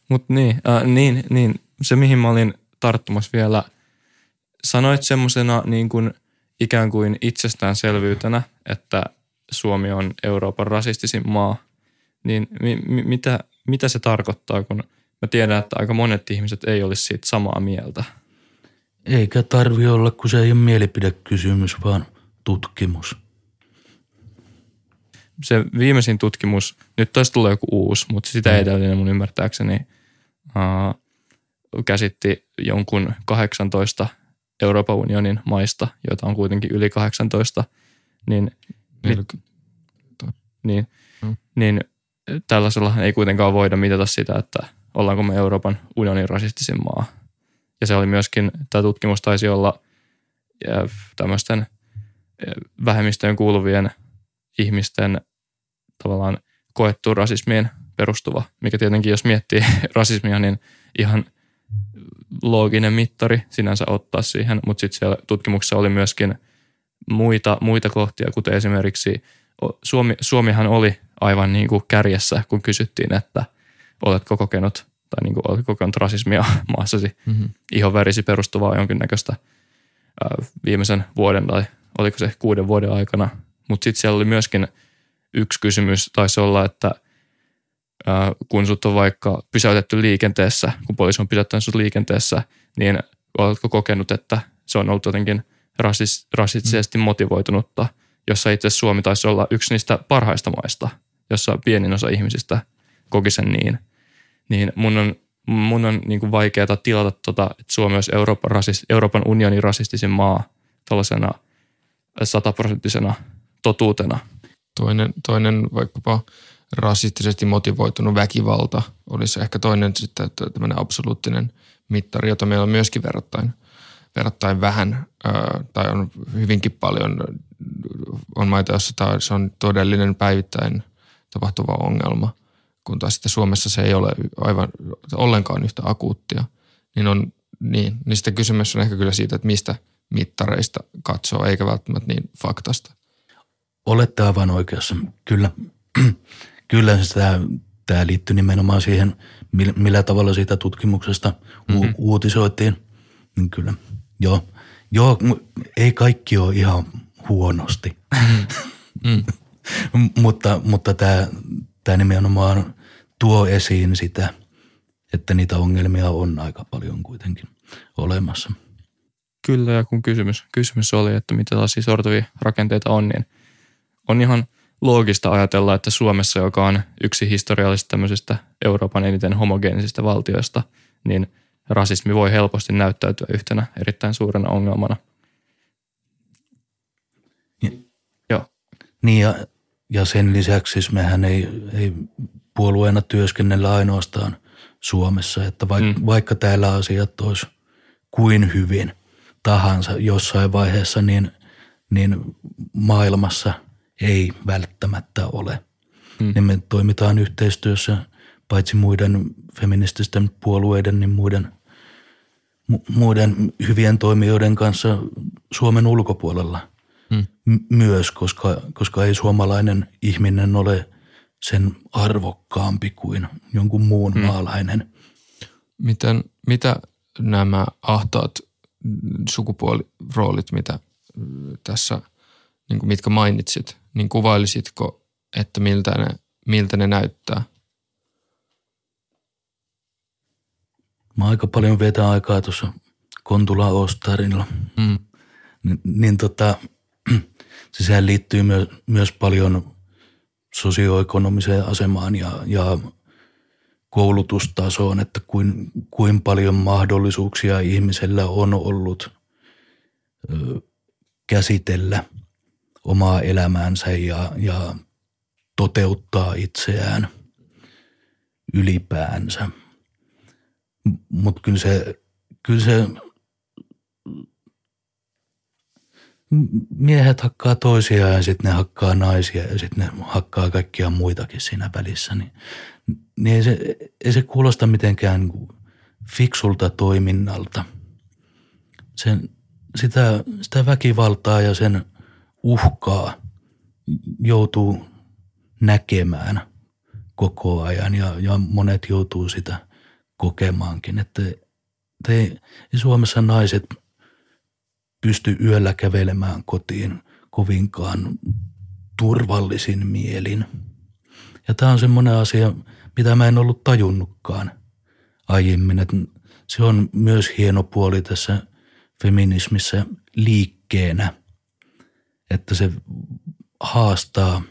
Mutta niin, äh, niin, niin, se mihin mä olin tarttumassa vielä. Sanoit semmoisena niin kuin ikään kuin itsestäänselvyytenä, että Suomi on Euroopan rasistisin maa, niin mi- mi- mitä, mitä se tarkoittaa, kun mä tiedän, että aika monet ihmiset ei olisi siitä samaa mieltä? Eikä tarvi olla, kun se ei ole mielipidekysymys, vaan tutkimus. Se viimeisin tutkimus, nyt taisi tulla joku uusi, mutta sitä edellinen mun ymmärtääkseni käsitti jonkun 18 Euroopan unionin maista, joita on kuitenkin yli 18, niin, mit, niin, mm. niin tällaisella ei kuitenkaan voida mitata sitä, että ollaanko me Euroopan unionin rasistisin maa. Ja se oli myöskin, tämä tutkimus taisi olla tämmöisten vähemmistöön kuuluvien ihmisten tavallaan koettuun rasismiin perustuva, mikä tietenkin jos miettii rasismia, niin ihan – looginen mittari sinänsä ottaa siihen, mutta sitten siellä tutkimuksessa oli myöskin muita, muita kohtia, kuten esimerkiksi Suomi, Suomihan oli aivan niin kuin kärjessä, kun kysyttiin, että oletko kokenut tai niin kuin oletko kokenut rasismia maassasi mm-hmm. ihonvärisi perustuvaa jonkinnäköistä viimeisen vuoden tai oliko se kuuden vuoden aikana. Mutta sitten siellä oli myöskin yksi kysymys, taisi olla, että – kun sut on vaikka pysäytetty liikenteessä, kun poliisi on pysäyttänyt sut liikenteessä, niin oletko kokenut, että se on ollut jotenkin rasis, rasistisesti motivoitunutta, jossa itse Suomi taisi olla yksi niistä parhaista maista, jossa pienin osa ihmisistä koki sen niin. Niin mun on, mun on niin kuin vaikeaa tilata, tota, että Suomi olisi Euroopan, rasist, Euroopan unionin rasistisin maa tällaisena sataprosenttisena totuutena. Toinen, toinen vaikkapa rasistisesti motivoitunut väkivalta olisi ehkä toinen sitten tämmöinen absoluuttinen mittari, jota meillä on myöskin verrattain, verrattain vähän tai on hyvinkin paljon, on maita, joissa se on todellinen päivittäin tapahtuva ongelma, kun taas sitten Suomessa se ei ole aivan ollenkaan yhtä akuuttia, niin on niin, niin sitten kysymys on ehkä kyllä siitä, että mistä mittareista katsoo, eikä välttämättä niin faktasta. Olette aivan oikeassa. Kyllä, kyllä tämä, tämä liittyy nimenomaan siihen, millä tavalla siitä tutkimuksesta mm-hmm. uutisoitiin. Niin kyllä, joo. Joo, ei kaikki ole ihan huonosti. Mm. mutta, mutta tämä, tämä nimenomaan tuo esiin sitä, että niitä ongelmia on aika paljon kuitenkin olemassa. Kyllä, ja kun kysymys, kysymys oli, että mitä tällaisia sortuvia rakenteita on, niin on ihan loogista ajatella, että Suomessa, joka on yksi historiallisista tämmöisistä Euroopan eniten homogeenisistä valtioista, niin rasismi voi helposti näyttäytyä yhtenä erittäin suurena ongelmana. Ja, Joo. Niin ja, ja sen lisäksi siis mehän ei, ei puolueena työskennellä ainoastaan Suomessa, että vaikka, mm. vaikka täällä asiat olisi kuin hyvin tahansa jossain vaiheessa, niin, niin maailmassa ei välttämättä ole. Mm. Niin me toimitaan yhteistyössä paitsi muiden feminististen puolueiden, niin muiden, mu- muiden hyvien toimijoiden kanssa Suomen ulkopuolella mm. myös, koska, koska ei suomalainen ihminen ole sen arvokkaampi kuin jonkun muun mm. maalainen. Miten, mitä nämä ahtaat sukupuoliroolit, mitä tässä, niin kuin mitkä mainitsit, niin kuvailisitko, että miltä ne, miltä ne näyttää? Mä aika paljon vetän aikaa tuossa Kontula Ostarilla. Mm. Niin, niin tota, se sehän liittyy myös, myös paljon sosioekonomiseen asemaan ja, ja koulutustasoon, että kuin, kuin paljon mahdollisuuksia ihmisellä on ollut ö, käsitellä omaa elämäänsä ja, ja toteuttaa itseään ylipäänsä. Mutta kyllä se, kyllä se miehet hakkaa toisiaan ja sitten ne hakkaa naisia ja sitten ne hakkaa kaikkia muitakin siinä välissä. Niin, niin ei, se, ei se kuulosta mitenkään fiksulta toiminnalta. Sen, sitä, sitä väkivaltaa ja sen uhkaa joutuu näkemään koko ajan ja, ja monet joutuu sitä kokemaankin. Että, ei Suomessa naiset – pysty yöllä kävelemään kotiin kovinkaan turvallisin mielin. Ja tämä on semmoinen asia, mitä mä en ollut tajunnutkaan aiemmin. Että se on myös hieno puoli tässä feminismissä liikkeenä, että se haastaa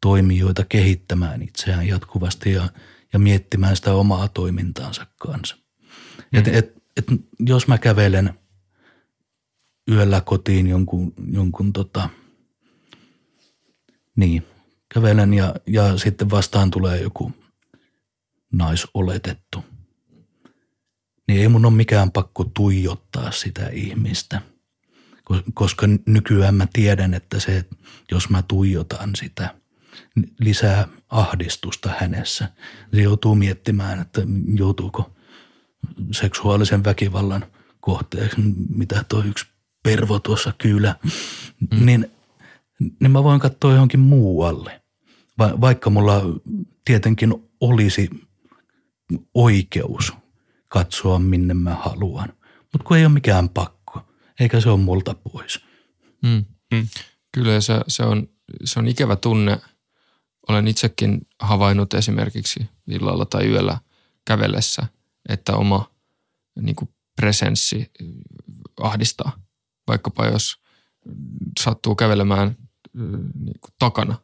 toimijoita kehittämään itseään jatkuvasti ja, ja miettimään sitä omaa toimintaansa kanssa. Mm. Et, et, et, jos mä kävelen – yöllä kotiin jonkun, jonkun tota, niin, kävelen ja, ja sitten vastaan tulee joku naisoletettu. Niin ei mun ole mikään pakko tuijottaa sitä ihmistä, koska nykyään mä tiedän, että se, jos mä tuijotan sitä, lisää ahdistusta hänessä. Se joutuu miettimään, että joutuuko seksuaalisen väkivallan kohteeksi, mitä tuo yksi pervo tuossa kyllä, mm. niin, niin mä voin katsoa johonkin muualle. Va, vaikka mulla tietenkin olisi oikeus katsoa minne mä haluan. Mutta kun ei ole mikään pakko, eikä se ole multa pois. Mm. Mm. Kyllä se, se, on, se on ikävä tunne. Olen itsekin havainnut esimerkiksi illalla tai yöllä kävellessä, että oma niin kuin presenssi ahdistaa vaikkapa jos sattuu kävelemään niin kuin takana,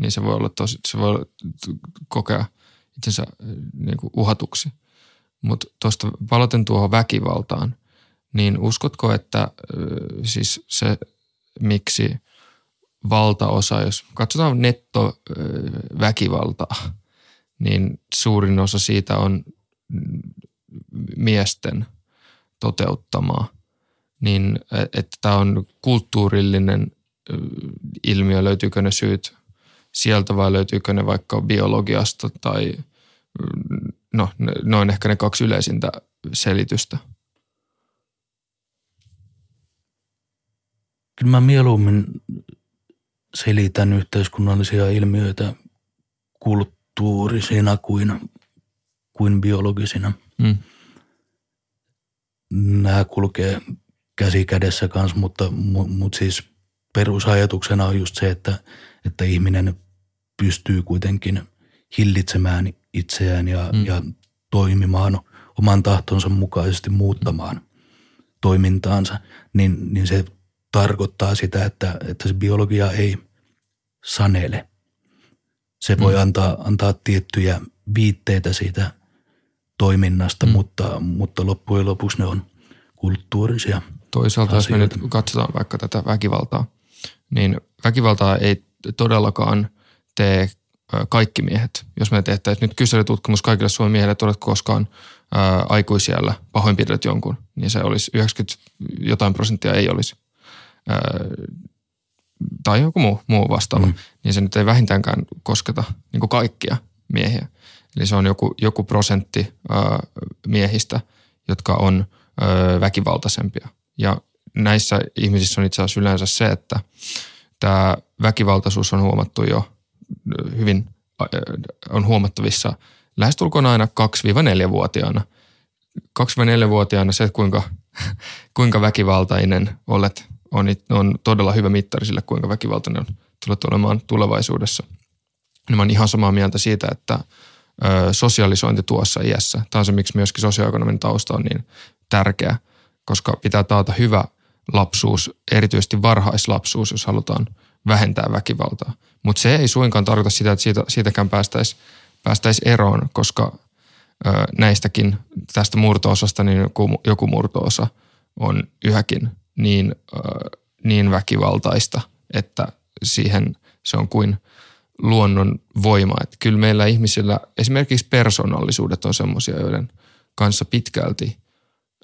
niin se voi olla tosi, se voi kokea itsensä niin kuin uhatuksi. Mutta tuosta palaten tuohon väkivaltaan, niin uskotko, että siis se, miksi valtaosa, jos katsotaan nettoväkivaltaa, niin suurin osa siitä on miesten toteuttamaa niin että tämä on kulttuurillinen ilmiö, löytyykö ne syyt sieltä vai löytyykö ne vaikka biologiasta tai no, ne on ehkä ne kaksi yleisintä selitystä. Kyllä mä mieluummin selitän yhteiskunnallisia ilmiöitä kulttuurisina kuin, kuin biologisina. Mm. Nämä kulkee käsi kädessä kanssa, mutta, mutta siis perusajatuksena on just se, että, että ihminen pystyy kuitenkin hillitsemään itseään ja, mm. ja toimimaan oman tahtonsa mukaisesti muuttamaan toimintaansa, niin, niin se tarkoittaa sitä, että, että se biologia ei sanele. Se voi mm. antaa, antaa tiettyjä viitteitä siitä toiminnasta, mm. mutta, mutta loppujen lopuksi ne on kulttuurisia Toisaalta asioita. jos me nyt katsotaan vaikka tätä väkivaltaa, niin väkivaltaa ei todellakaan tee kaikki miehet. Jos me tehtäisiin nyt kyselytutkimus kaikille Suomen miehille, että oletko koskaan ää, aikuisiellä pahoinpidellyt jonkun, niin se olisi 90 jotain prosenttia ei olisi. Tai joku muu, muu vastaava, mm. niin se nyt ei vähintäänkään kosketa niin kuin kaikkia miehiä. Eli se on joku, joku prosentti ää, miehistä, jotka on ää, väkivaltaisempia. Ja näissä ihmisissä on itse asiassa yleensä se, että tämä väkivaltaisuus on huomattu jo hyvin, on huomattavissa lähestulkoon aina 2-4-vuotiaana. 2-4-vuotiaana se, että kuinka, kuinka väkivaltainen olet, on, on todella hyvä mittari sille, kuinka väkivaltainen tulet olemaan tulevaisuudessa. Ja mä olen ihan samaa mieltä siitä, että ö, sosialisointi tuossa iässä, tämä on se, miksi myöskin sosioekonominen tausta on niin tärkeä, koska pitää taata hyvä lapsuus, erityisesti varhaislapsuus, jos halutaan vähentää väkivaltaa. Mutta se ei suinkaan tarkoita sitä, että siitä, siitäkään päästäisiin päästäisi eroon, koska ö, näistäkin tästä murtoosasta niin joku, joku murtoosa on yhäkin niin, niin väkivaltaista, että siihen se on kuin luonnon voima. Että kyllä meillä ihmisillä esimerkiksi persoonallisuudet on semmoisia, joiden kanssa pitkälti –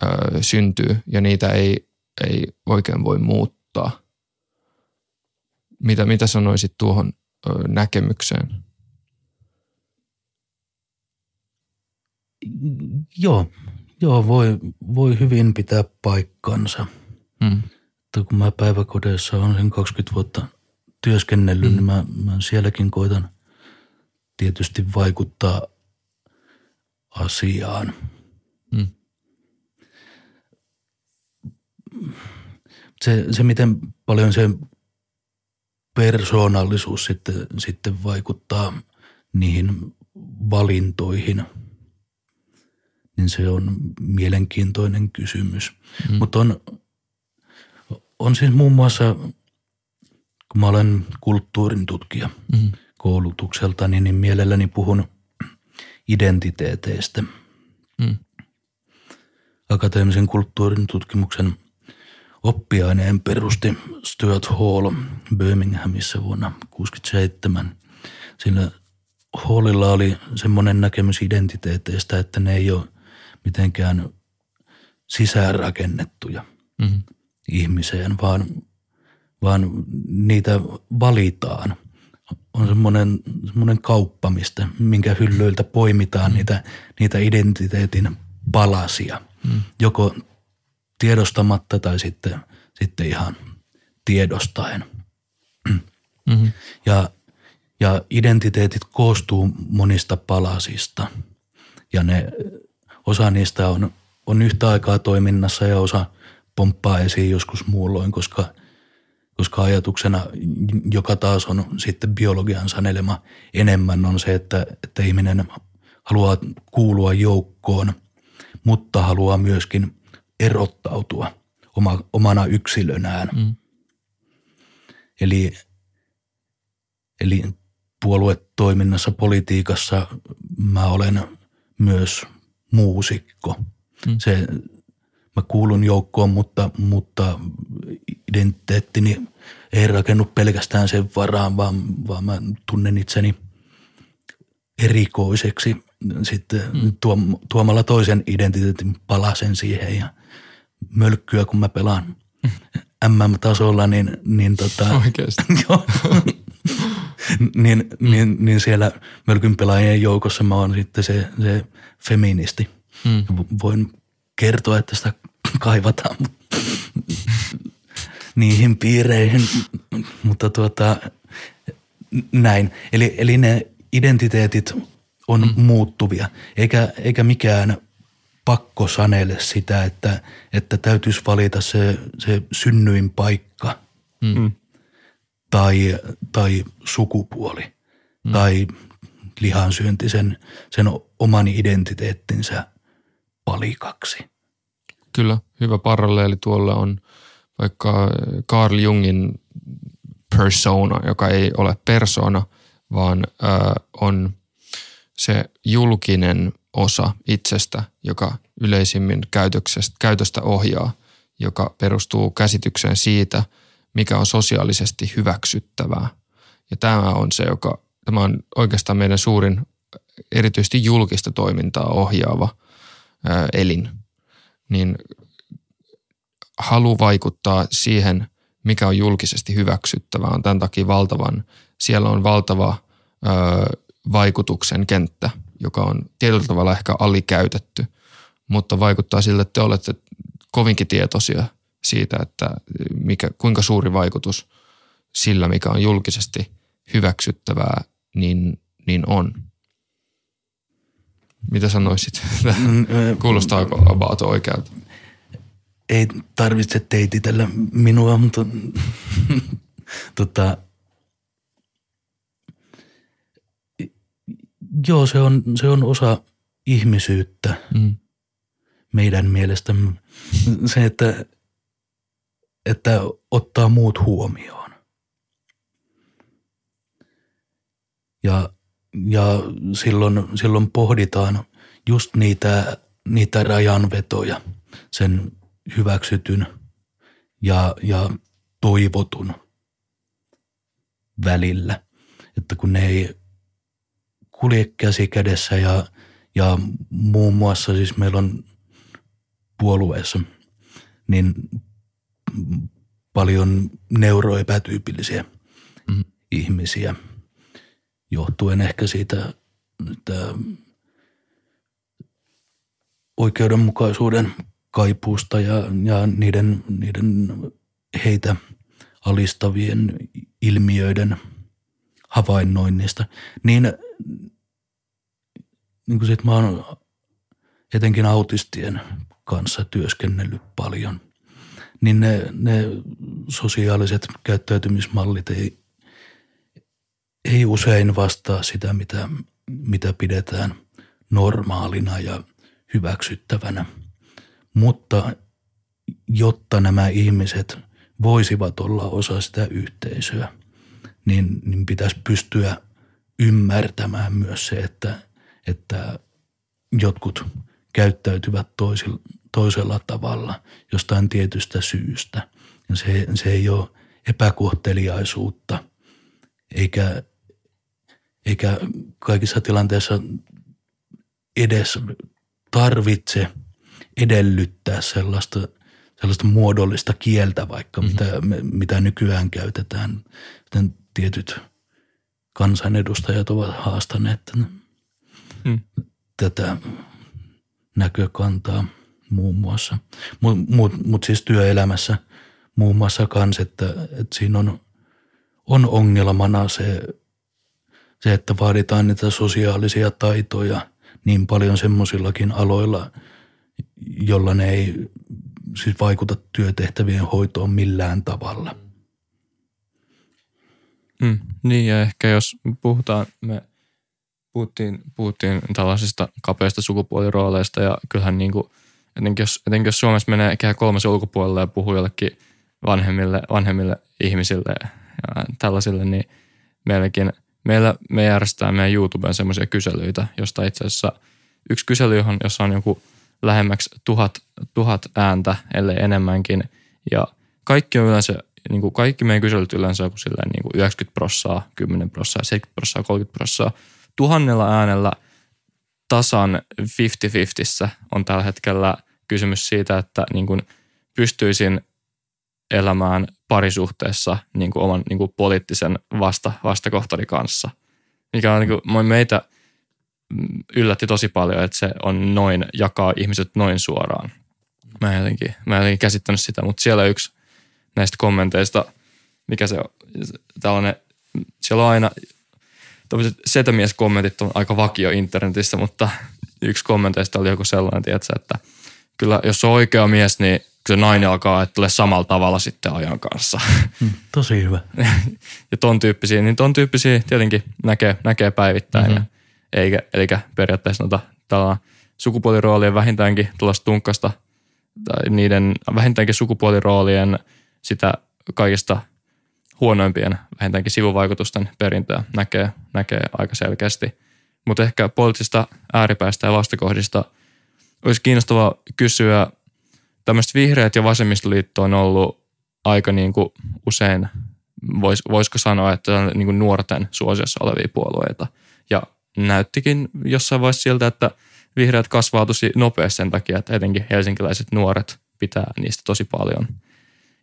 ö, syntyy ja niitä ei, ei oikein voi muuttaa. Mitä, mitä sanoisit tuohon ö, näkemykseen? Joo, joo voi, voi hyvin pitää paikkansa. Mm. Että kun mä päiväkodeissa olen sen 20 vuotta työskennellyt, mm. niin mä, mä sielläkin koitan tietysti vaikuttaa asiaan. Mm. se, se miten paljon se persoonallisuus sitten, sitten vaikuttaa niihin valintoihin, niin se on mielenkiintoinen kysymys. Mm. Mutta on, on siis muun muassa, kun mä olen kulttuurin tutkija mm. koulutukselta, niin, niin mielelläni puhun identiteeteistä. Mm. Akateemisen kulttuurin tutkimuksen – oppiaineen perusti Stuart Hall Birminghamissa vuonna 1967. Sillä Hallilla oli semmoinen näkemys identiteeteistä, että ne ei ole mitenkään sisäänrakennettuja mm-hmm. Ihmiseen, vaan, vaan niitä valitaan. On semmoinen, semmoinen kauppa, mistä, minkä hyllyiltä poimitaan mm-hmm. niitä, niitä identiteetin palasia. Mm-hmm. Joko tiedostamatta tai sitten, sitten ihan tiedostaen. Mm-hmm. Ja, ja identiteetit koostuu monista palasista ja ne, osa niistä on, on yhtä aikaa toiminnassa ja osa pomppaa esiin joskus muulloin, koska, koska ajatuksena, joka taas on sitten biologian sanelema enemmän, on se, että, että ihminen haluaa kuulua joukkoon, mutta haluaa myöskin erottautua oma, omana yksilönään. Mm. Eli, eli puoluetoiminnassa, politiikassa mä olen myös muusikko. Mm. Se, mä kuulun joukkoon, mutta, mutta identiteettini ei rakennu pelkästään sen varaan, vaan, vaan mä tunnen itseni erikoiseksi sitten mm. tuomalla toisen identiteetin palasen siihen ja – mölkkyä, kun mä pelaan MM-tasolla, niin, niin tota, Oikeasti? niin, niin, niin siellä mölkynpelaajien joukossa mä oon sitten se, se feministi. Mm. Voin kertoa, että sitä kaivataan mutta niihin piireihin, mutta tuota, näin. Eli, eli ne identiteetit on mm. muuttuvia, eikä, eikä mikään pakko sanele sitä, että, että täytyisi valita se, se synnyin paikka Mm. tai, tai sukupuoli mm. tai lihansyönti sen, sen oman identiteettinsä palikaksi. Kyllä, hyvä paralleeli tuolle on vaikka Carl Jungin persona, joka ei ole persona, vaan ö, on se julkinen osa itsestä, joka yleisimmin käytöksestä, käytöstä ohjaa, joka perustuu käsitykseen siitä, mikä on sosiaalisesti hyväksyttävää. Ja tämä on se, joka, tämä on oikeastaan meidän suurin erityisesti julkista toimintaa ohjaava elin. Niin halu vaikuttaa siihen, mikä on julkisesti hyväksyttävää, on tämän takia valtavan, siellä on valtava vaikutuksen kenttä, joka on tietyllä tavalla ehkä alikäytetty, mutta vaikuttaa siltä, että te olette kovinkin tietoisia siitä, että mikä, kuinka suuri vaikutus sillä, mikä on julkisesti hyväksyttävää, niin, niin on. Mitä sanoisit? Kuulostaako about oikealta? Ei tarvitse teititellä minua, mutta tota, joo, se on, se on osa ihmisyyttä Mm. meidän mielestämme. Se, että, että ottaa muut huomioon. Ja, ja silloin, silloin pohditaan just niitä, niitä rajanvetoja sen hyväksytyn ja, ja toivotun välillä. Että kun ne ei kulje käsi kädessä ja, ja muun muassa siis meillä on puolueessa niin paljon neuroepätyypillisiä Mhm. ihmisiä johtuen ehkä siitä että oikeudenmukaisuuden kaipuusta ja, ja niiden, niiden heitä alistavien ilmiöiden havainnoinnista, niin, niin kuin sit mä oon etenkin autistien kanssa työskennellyt paljon, niin ne, ne sosiaaliset käyttäytymismallit ei, ei usein vastaa sitä, mitä, mitä pidetään normaalina ja hyväksyttävänä. Mutta jotta nämä ihmiset voisivat olla osa sitä yhteisöä, niin, niin pitäisi pystyä ymmärtämään myös se, että, että jotkut käyttäytyvät toisilla, toisella tavalla jostain tietystä syystä. Ja se, se ei ole epäkohteliaisuutta, eikä, eikä kaikissa tilanteissa edes tarvitse edellyttää sellaista, sellaista muodollista kieltä vaikka, mm-hmm. mitä, me- mitä nykyään käytetään. Joten tietyt kansanedustajat ovat haastaneet Mm. tätä näkökantaa muun muassa. Mutta mut, mut siis työelämässä muun muassa kans, että, että siinä on, on ongelmana se, se, että vaaditaan niitä sosiaalisia taitoja niin paljon semmoisillakin aloilla, jolla ne ei siis vaikuta työtehtävien hoitoon millään tavalla. Mm, niin ja ehkä jos puhutaan, me puhuttiin, puhuttiin tällaisista kapeista sukupuolirooleista ja kyllähän niin kuin, etenkin, jos, etenkin jos Suomessa menee kehä kolmasen ulkopuolelle ja puhuu jollekin vanhemmille, vanhemmille ihmisille ja tällaisille, niin meilläkin, meillä, me järjestetään meidän YouTubeen semmoisia kyselyitä, josta itse asiassa yksi kysely, johon, jossa on joku lähemmäksi tuhat, tuhat ääntä, ellei enemmänkin, ja kaikki on yleensä, niin kuin kaikki meidän kyselyt yleensä on silleen niin kuin 90 prossaa, 10 prossaa, 70 prossaa, 30 prossaa. Tuhannella äänellä tasan 50-50 on tällä hetkellä kysymys siitä, että niin kuin pystyisin elämään parisuhteessa niin kuin oman niin kuin poliittisen vasta, vastakohtani kanssa. Mikä on niin kuin, meitä yllätti tosi paljon, että se on noin, jakaa ihmiset noin suoraan. Mä en jotenkin, mä en jotenkin käsittänyt sitä, mutta siellä yksi näistä kommenteista, mikä se on, tällainen, siellä on aina, setämies-kommentit on aika vakio internetissä, mutta yksi kommenteista oli joku sellainen, tiedätkö, että kyllä jos on oikea mies, niin se nainen alkaa ajattelee samalla tavalla sitten ajan kanssa. Mm, tosi hyvä. ja ton tyyppisiä, niin ton tyyppisiä tietenkin näkee, näkee päivittäin. Mm-hmm. Ja, eikä, eli periaatteessa noita tällainen sukupuoliroolien vähintäänkin tuollaista tunkkasta tai niiden vähintäänkin sukupuoliroolien sitä kaikista huonoimpien vähintäänkin sivuvaikutusten perintöä näkee, näkee aika selkeästi. Mutta ehkä poliittisista ääripäistä ja vastakohdista olisi kiinnostavaa kysyä, tämmöistä vihreät ja vasemmistoliitto on ollut aika niin kuin usein, vois, voisiko sanoa, että niin kuin nuorten suosiossa olevia puolueita. Ja näyttikin jossain vaiheessa siltä, että vihreät kasvaa tosi nopeasti sen takia, että etenkin helsinkiläiset nuoret pitää niistä tosi paljon.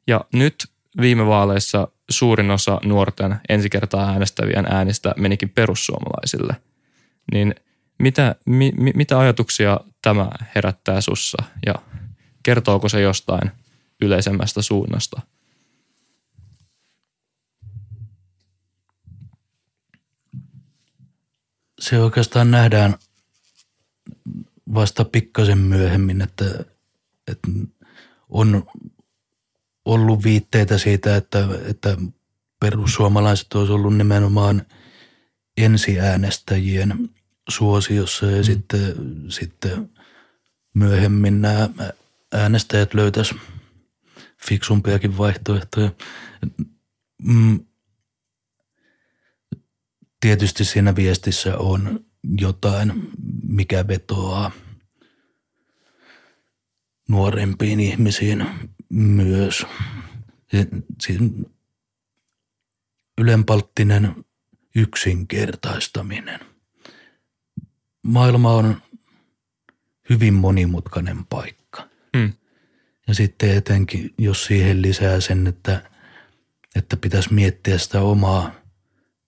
Ja nyt viime vaaleissa suurin osa nuorten ensi kertaa äänestävien äänistä menikin perussuomalaisille. Niin mitä, mi, mitä ajatuksia tämä herättää sussa ja kertooko se jostain yleisemmästä suunnasta? Se oikeastaan nähdään vasta pikkasen myöhemmin, että, että on ollut viitteitä siitä, että, että perussuomalaiset olisi ollut nimenomaan ensiäänestäjien suosiossa ja mm. sitten, sitten myöhemmin nämä äänestäjät löytäisi fiksumpiakin vaihtoehtoja. Mm. Tietysti siinä viestissä on jotain, mikä vetoaa nuorempiin ihmisiin myös. Ylenpalttinen yksinkertaistaminen. Maailma on hyvin monimutkainen paikka. Hmm. Ja sitten etenkin, jos siihen lisää sen, että, että pitäisi miettiä sitä omaa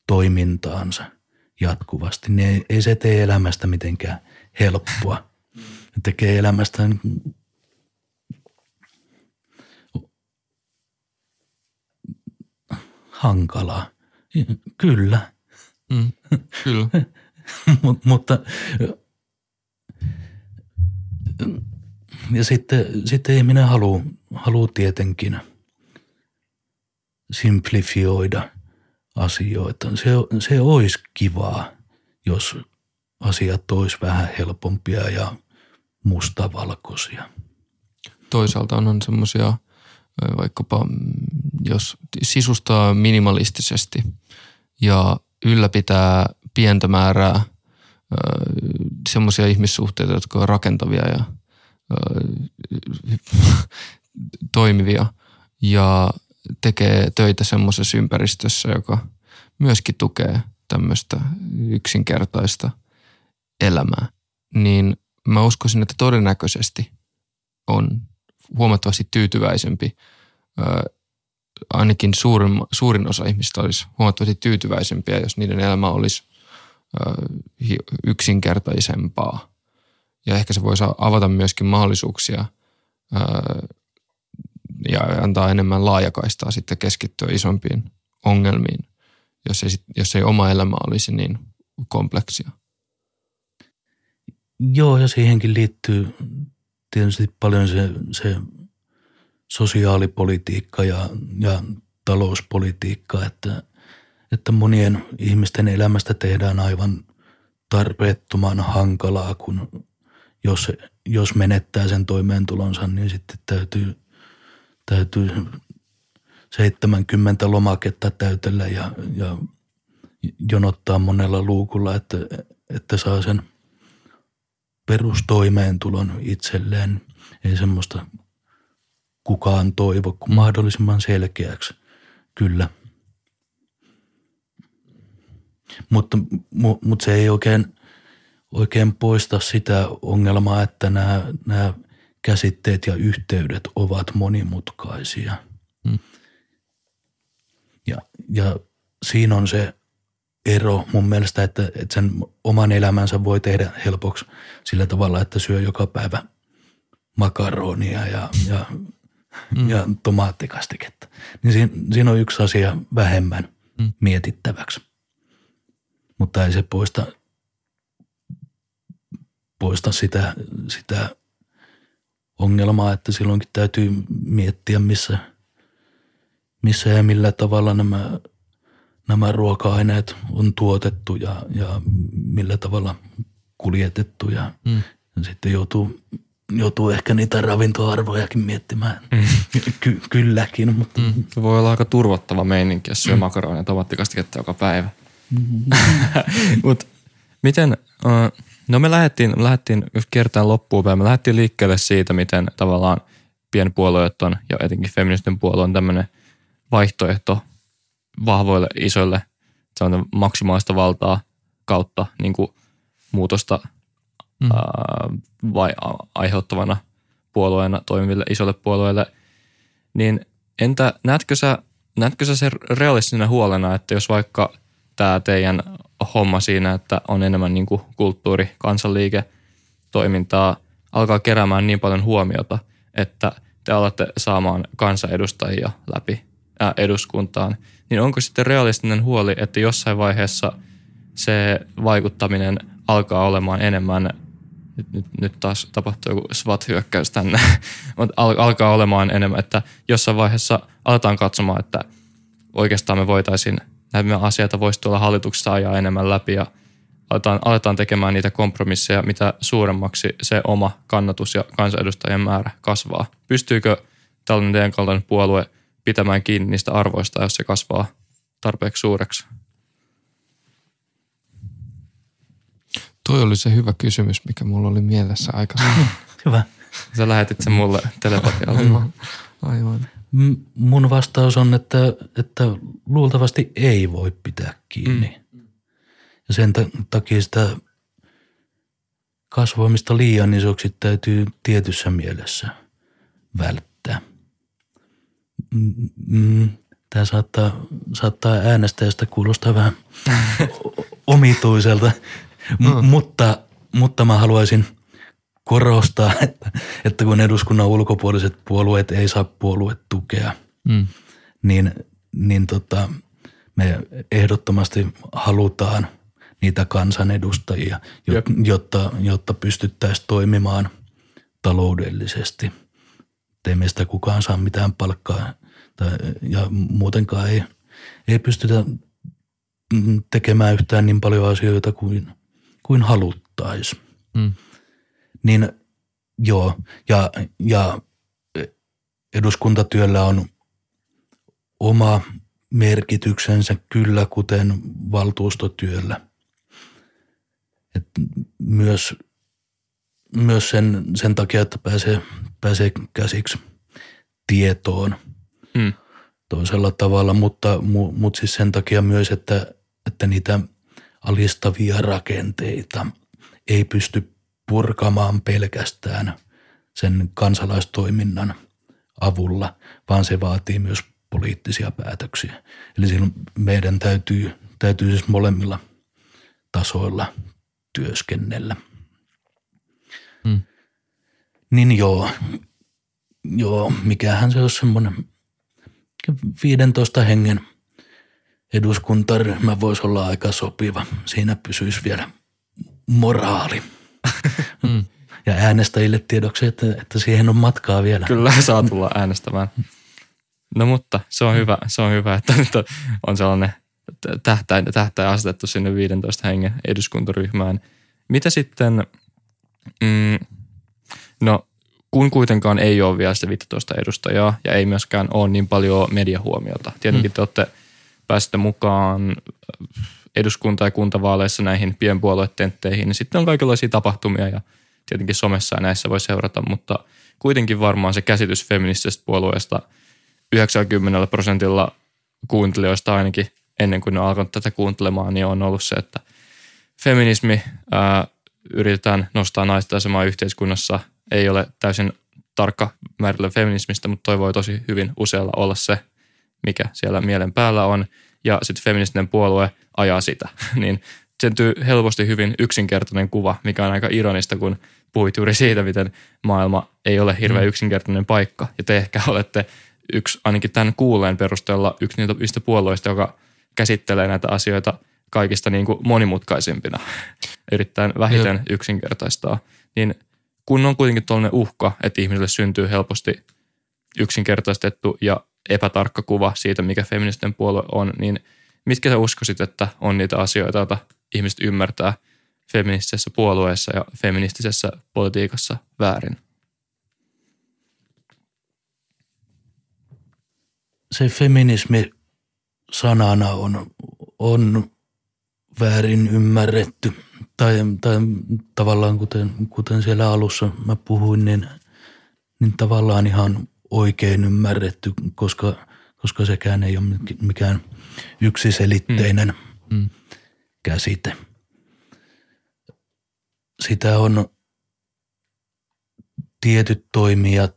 toimintaansa jatkuvasti, niin ei, ei se tee elämästä mitenkään helppoa. Se tekee elämästä hankalaa. Kyllä. Mm, kyllä. Mut, mutta ja sitten, sitten ihminen haluaa haluu tietenkin simplifioida asioita. Se, se olisi kivaa, jos asiat olisi vähän helpompia ja mustavalkoisia. Toisaalta on semmoisia, vaikkapa mm, jos sisustaa minimalistisesti ja ylläpitää pientä määrää semmoisia ihmissuhteita, jotka on rakentavia ja toimivia ja tekee töitä semmoisessa ympäristössä, joka myöskin tukee tämmöistä yksinkertaista elämää, niin mä uskoisin, että todennäköisesti on huomattavasti tyytyväisempi, ainakin suurin, suurin osa ihmistä olisi huomattavasti tyytyväisempiä, jos niiden elämä olisi yksinkertaisempaa. Ja ehkä se voisi avata myöskin mahdollisuuksia ja antaa enemmän laajakaistaa sitten keskittyä isompiin ongelmiin, jos ei, jos ei oma elämä olisi niin kompleksia. Joo, ja siihenkin liittyy tietysti paljon se, se sosiaalipolitiikka ja, ja talouspolitiikka, että, että monien ihmisten elämästä tehdään aivan tarpeettoman hankalaa, kun jos, jos menettää sen toimeentulonsa, niin sitten täytyy, täytyy 70 lomaketta täytellä ja, ja jonottaa monella luukulla, että, että saa sen perustoimeentulon itselleen. Ei semmoista kukaan toivo, kuin mahdollisimman selkeäksi. Kyllä. Mutta, mutta se ei oikein, oikein poista sitä ongelmaa, että nämä, nämä käsitteet ja yhteydet ovat monimutkaisia. Mm. ja siinä on se ero mun mielestä, että, että sen oman elämänsä voi tehdä helpoksi sillä tavalla, että syö joka päivä makaronia ja, ja, mm. ja tomaattikastiketta. Niin siinä, siinä on yksi asia vähemmän mm. mietittäväksi. Mutta ei se poista, poista sitä, sitä ongelmaa, että silloinkin täytyy miettiä, missä, missä ja millä tavalla nämä, nämä ruoka-aineet on tuotettu ja, ja millä tavalla kuljetettu ja, mm. ja sitten joutuu, joutuu ehkä niitä ravintoarvojakin miettimään. Mm. Ky- kylläkin, mutta... Mm. Se voi olla aika turvottava meininki, jos syö mm. makaronia ja tomattikastiketta joka päivä. Mm. Mutta miten... Uh, No me lähdettiin, me lähdettiin jos kertaan loppuun päin, me lähdettiin liikkeelle siitä, miten tavallaan pienpuolueet on ja etenkin feministinen puolue on tämmöinen vaihtoehto vahvoille isoille se on maksimaalista valtaa kautta niin kuin muutosta mm. ää, vai aiheuttavana puolueena toimiville isolle puolueille, niin entä näetkö sä, näetkö sä se realistisena huolena, että jos vaikka tämä teidän homma siinä, että on enemmän niin kuin kulttuuri, kansanliike, toimintaa, alkaa keräämään niin paljon huomiota, että te alatte saamaan kansanedustajia läpi ää, eduskuntaan, niin onko sitten realistinen huoli, että jossain vaiheessa se vaikuttaminen alkaa olemaan enemmän, nyt, nyt, nyt taas tapahtuu joku SWAT-hyökkäys tänne, mutta al, alkaa olemaan enemmän, että jossain vaiheessa aletaan katsomaan, että oikeastaan me voitaisiin – nämä asioita voisi tuolla hallituksessa ajaa enemmän läpi ja aletaan, aletaan tekemään niitä kompromisseja, mitä suuremmaksi se oma kannatus ja kansanedustajien määrä kasvaa. Pystyykö tällainen teidän kaltainen puolue pitämään kiinni niistä arvoista, jos se kasvaa tarpeeksi suureksi? Toi oli se hyvä kysymys, mikä mulla oli mielessä aikaisemmin. hyvä. Sä lähetit sen mulle telepatialla. Aivan. Aivan. Mun vastaus on, että, että luultavasti ei voi pitää kiinni. Mm. Ja sen takia sitä kasvamista liian isoksi täytyy tietyssä mielessä välttää. Mm, Tämä saattaa, saattaa äänestäjästä kuulostaa vähän omituiselta, mm. mutta, mutta mä haluaisin – korostaa, että, että kun eduskunnan ulkopuoliset puolueet ei saa puoluetukea, mm. niin, niin tota, me ehdottomasti halutaan niitä kansanedustajia, jotta, jotta pystyttäisiin toimimaan taloudellisesti. Ei meistä kukaan saa mitään palkkaa tai, ja muutenkaan ei, ei pystytä tekemään yhtään niin paljon asioita kuin, kuin haluttaisiin. Mm. Niin joo, ja, ja eduskuntatyöllä on oma merkityksensä kyllä, kuten valtuustotyöllä. Et myös myös sen, sen takia, että pääsee, pääsee käsiksi tietoon hmm. toisella tavalla, mutta, mutta siis sen takia myös, että, että niitä alistavia rakenteita ei pysty purkamaan pelkästään sen kansalaistoiminnan avulla, vaan se vaatii myös poliittisia päätöksiä. Eli silloin meidän täytyy, täytyy siis molemmilla tasoilla työskennellä. Hmm. Niin joo, joo, mikähän se on semmoinen 15 hengen eduskuntaryhmä voisi olla aika sopiva. Siinä pysyisi vielä moraali. Mm. Ja äänestäjille tiedoksi, että, että siihen on matkaa vielä. Kyllä saa tulla äänestämään. No mutta se on hyvä, se on hyvä että nyt on sellainen tähtäin, tähtäin asetettu sinne 15 hengen eduskuntaryhmään. Mitä sitten, mm, no kun kuitenkaan ei ole vielä sitä 15 edustajaa ja ei myöskään ole niin paljon mediahuomiota. Tietenkin mm. te olette pääsitte mukaan eduskunta- ja kuntavaaleissa näihin pienpuoluetentteihin, niin sitten on kaikenlaisia tapahtumia ja tietenkin somessa ja näissä voi seurata, mutta kuitenkin varmaan se käsitys feministisestä puolueesta 90 prosentilla kuuntelijoista ainakin ennen kuin ne on alkanut tätä kuuntelemaan, niin on ollut se, että feminismi ää, yritetään nostaa naisten asemaa yhteiskunnassa. Ei ole täysin tarkka määritelmä feminismistä, mutta toi voi tosi hyvin usealla olla se, mikä siellä mielen päällä on. Ja sitten feministinen puolue ajaa sitä. niin syntyy helposti hyvin yksinkertainen kuva, mikä on aika ironista, kun puhuit juuri siitä, miten maailma ei ole hirveän mm. yksinkertainen paikka. Ja te ehkä olette yksi, ainakin tämän kuuleen perusteella, yksi niistä puolueista, joka käsittelee näitä asioita kaikista niin kuin monimutkaisimpina, erittäin vähiten Jep. yksinkertaistaa. Niin kun on kuitenkin tuollainen uhka, että ihmisille syntyy helposti yksinkertaistettu ja epätarkka kuva siitä, mikä feministinen puolue on, niin mitkä sä uskoisit, että on niitä asioita, joita ihmiset ymmärtää feministisessä puolueessa ja feministisessä politiikassa väärin? Se feminismi sanana on, on väärin ymmärretty. Tai, tai tavallaan kuten, kuten siellä alussa mä puhuin, niin, niin tavallaan ihan oikein ymmärretty, koska, koska sekään ei ole mikään yksiselitteinen mm. Mm. käsite. Sitä on tietyt toimijat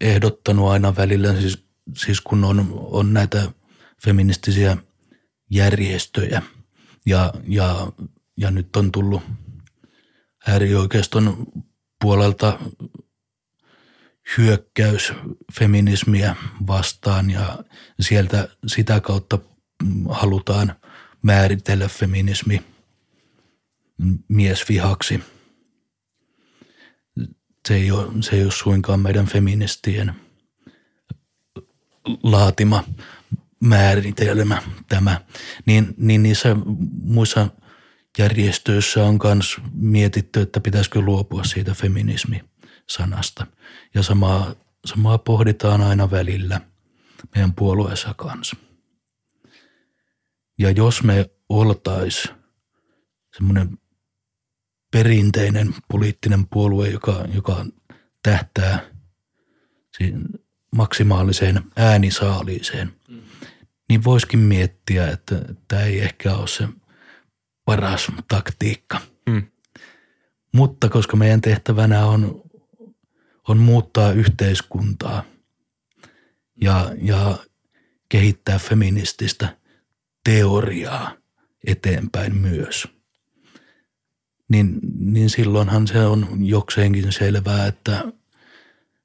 ehdottanut aina välillä, siis, siis kun on, on näitä feministisiä järjestöjä ja, ja, ja nyt on tullut äärioikeiston puolelta hyökkäys feminismiä vastaan ja sieltä sitä kautta halutaan määritellä feminismi miesvihaksi. Se ei ole, se ei ole suinkaan meidän feministien laatima määritelmä tämä. Niin, niin niissä muissa järjestöissä on myös mietitty, että pitäisikö luopua siitä feminismi-sanasta. Ja samaa, samaa pohditaan aina välillä meidän puolueessa kanssa. Ja jos me oltais semmoinen perinteinen poliittinen puolue, joka, joka tähtää maksimaaliseen äänisaaliiseen, mm. niin voisikin miettiä, että tämä ei ehkä ole se paras taktiikka. Mm. Mutta koska meidän tehtävänä on, on muuttaa yhteiskuntaa ja, ja kehittää feminististä teoriaa eteenpäin myös, niin, niin silloinhan se on jokseenkin selvää, että,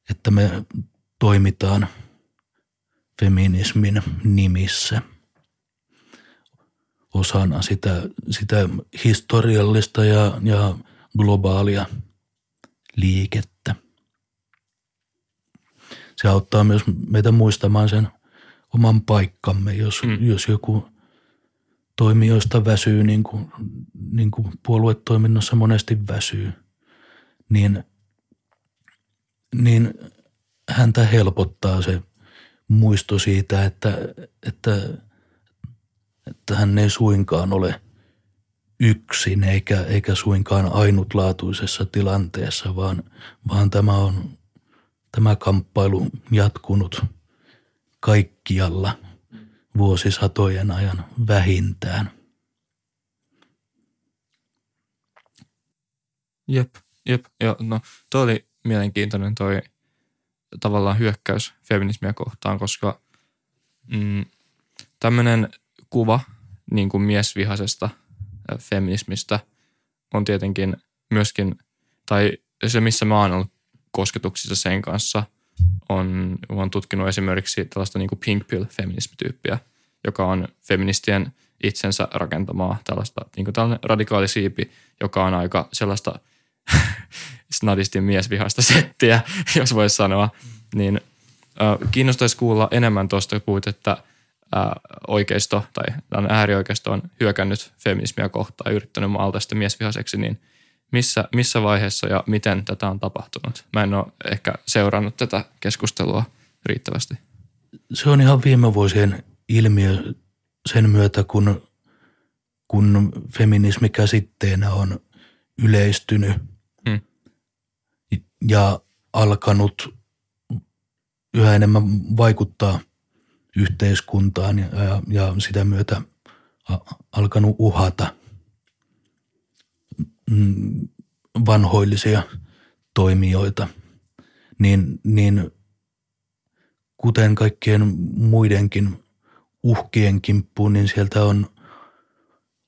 että me toimitaan feminismin nimissä osana sitä, sitä historiallista ja, ja globaalia liikettä. Se auttaa myös meitä muistamaan sen oman paikkamme, jos, mm. jos joku toimijoista väsyy, niin kuin, niin kuin puoluetoiminnassa monesti väsyy, niin, niin häntä helpottaa se muisto siitä, että, että, että hän ei suinkaan ole yksin eikä, eikä suinkaan ainutlaatuisessa tilanteessa, vaan, vaan tämä on tämä kamppailu jatkunut kaikkialla vuosisatojen ajan vähintään. Jep, jep. Ja no, toi oli mielenkiintoinen toi tavallaan hyökkäys feminismiä kohtaan, koska mm, tämmöinen kuva niin kuin miesvihaisesta feminismistä on tietenkin myöskin, tai se missä mä oon ollut kosketuksissa sen kanssa, on, on tutkinut esimerkiksi tällaista niin pink pill feminismityyppiä, joka on feministien itsensä rakentamaa tällaista niin kuin tällainen radikaali siipi, joka on aika sellaista snadisti miesvihaista settiä, jos voisi sanoa, niin äh, kiinnostaisi kuulla enemmän tuosta, kun puhuit, että äh, oikeisto tai äärioikeisto on hyökännyt feminismiä kohtaan ja yrittänyt maalta sitä miesvihaiseksi, niin missä, missä vaiheessa ja miten tätä on tapahtunut? Mä en ole ehkä seurannut tätä keskustelua riittävästi. Se on ihan viime vuosien ilmiö sen myötä, kun, kun feminismi käsitteenä on yleistynyt – ja alkanut yhä enemmän vaikuttaa yhteiskuntaan ja, ja, ja sitä myötä alkanut uhata vanhoillisia toimijoita, niin, niin kuten kaikkien muidenkin uhkien kimppuun, niin sieltä on,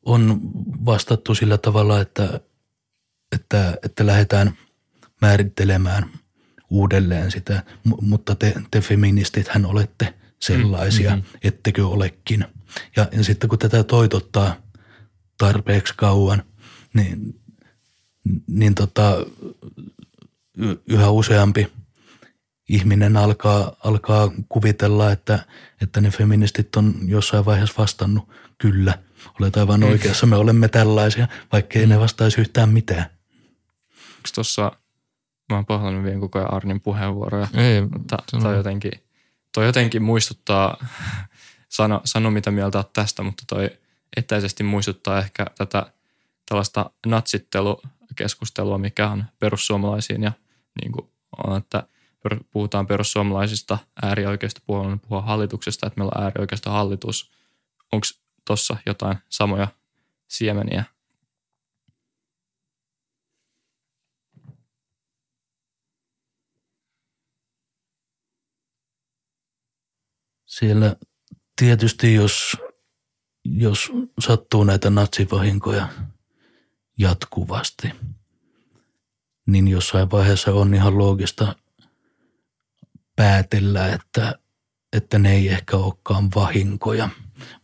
on vastattu sillä tavalla, että, että, että lähdetään määrittelemään uudelleen sitä, mutta te, te feministit hän olette sellaisia, mm-hmm. ettekö olekin. Ja, ja sitten kun tätä toitottaa tarpeeksi kauan, niin, niin tota, yhä useampi ihminen alkaa, alkaa kuvitella, että, että ne feministit on jossain vaiheessa vastannut, kyllä, olet aivan mm. oikeassa, me olemme tällaisia, vaikkei mm. ne vastaisi yhtään mitään. Onko tuossa, mä oon pahoillani vielä koko ajan Arnin puheenvuoroja, Ei, mutta toi jotenkin, toi jotenkin muistuttaa, sano, sano mitä mieltä olet tästä, mutta toi etäisesti muistuttaa ehkä tätä tällaista natsittelukeskustelua, mikä on perussuomalaisiin ja niin kuin on, että puhutaan perussuomalaisista äärioikeista puolella, puhua hallituksesta, että meillä on äärioikeista hallitus. Onko tuossa jotain samoja siemeniä? Siellä tietysti, jos, jos sattuu näitä natsivahinkoja jatkuvasti, niin jossain vaiheessa on ihan loogista päätellä, että, että ne ei ehkä olekaan vahinkoja,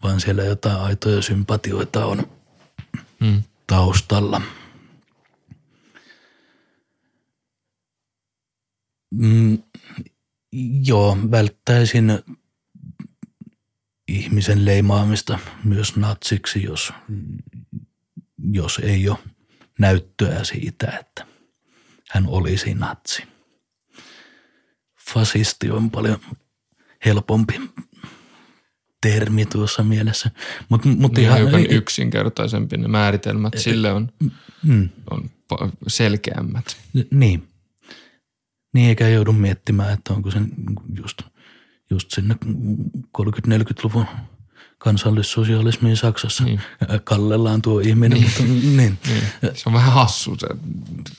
vaan siellä jotain aitoja sympatioita on hmm. taustalla. Mm, joo, välttäisin ihmisen leimaamista myös natsiksi, jos, jos ei ole näyttöä siitä, että hän olisi natsi. Fasisti on paljon helpompi termi tuossa mielessä. Mut, mut niin ihan, hiukan yksinkertaisempi ne määritelmät, sille on, mm. on selkeämmät. Niin. Niin eikä joudu miettimään, että onko se just, just sinne 30-40-luvun kansallissosialismiin Saksassa niin. kallellaan tuo ihminen. Niin. Mutta, niin. niin. Se on vähän hassu se,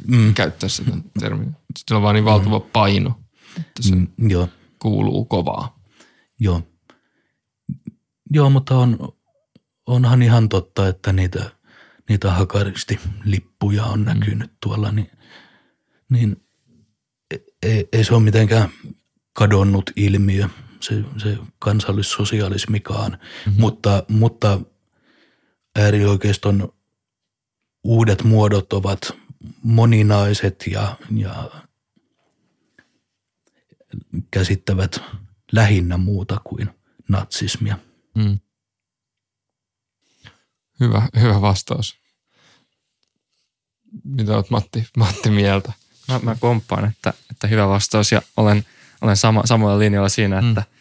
mm. käyttää sitä termiä. Sillä on vaan niin valtava mm. paino, että se mm, joo. kuuluu kovaa. Joo. Joo, mutta on, onhan ihan totta, että niitä, niitä hakaristi-lippuja on mm. näkynyt tuolla, niin, niin ei, ei se ole mitenkään kadonnut ilmiö – se, se kansallissosialismikaan, mm-hmm. mutta, mutta äärioikeiston uudet muodot ovat moninaiset ja, ja käsittävät lähinnä muuta kuin natsismia. Mm. Hyvä, hyvä vastaus. Mitä olet Matti, Matti mieltä? Mä, mä komppaan, että, että hyvä vastaus ja olen, olen sama, samoilla linjoilla siinä, mm. että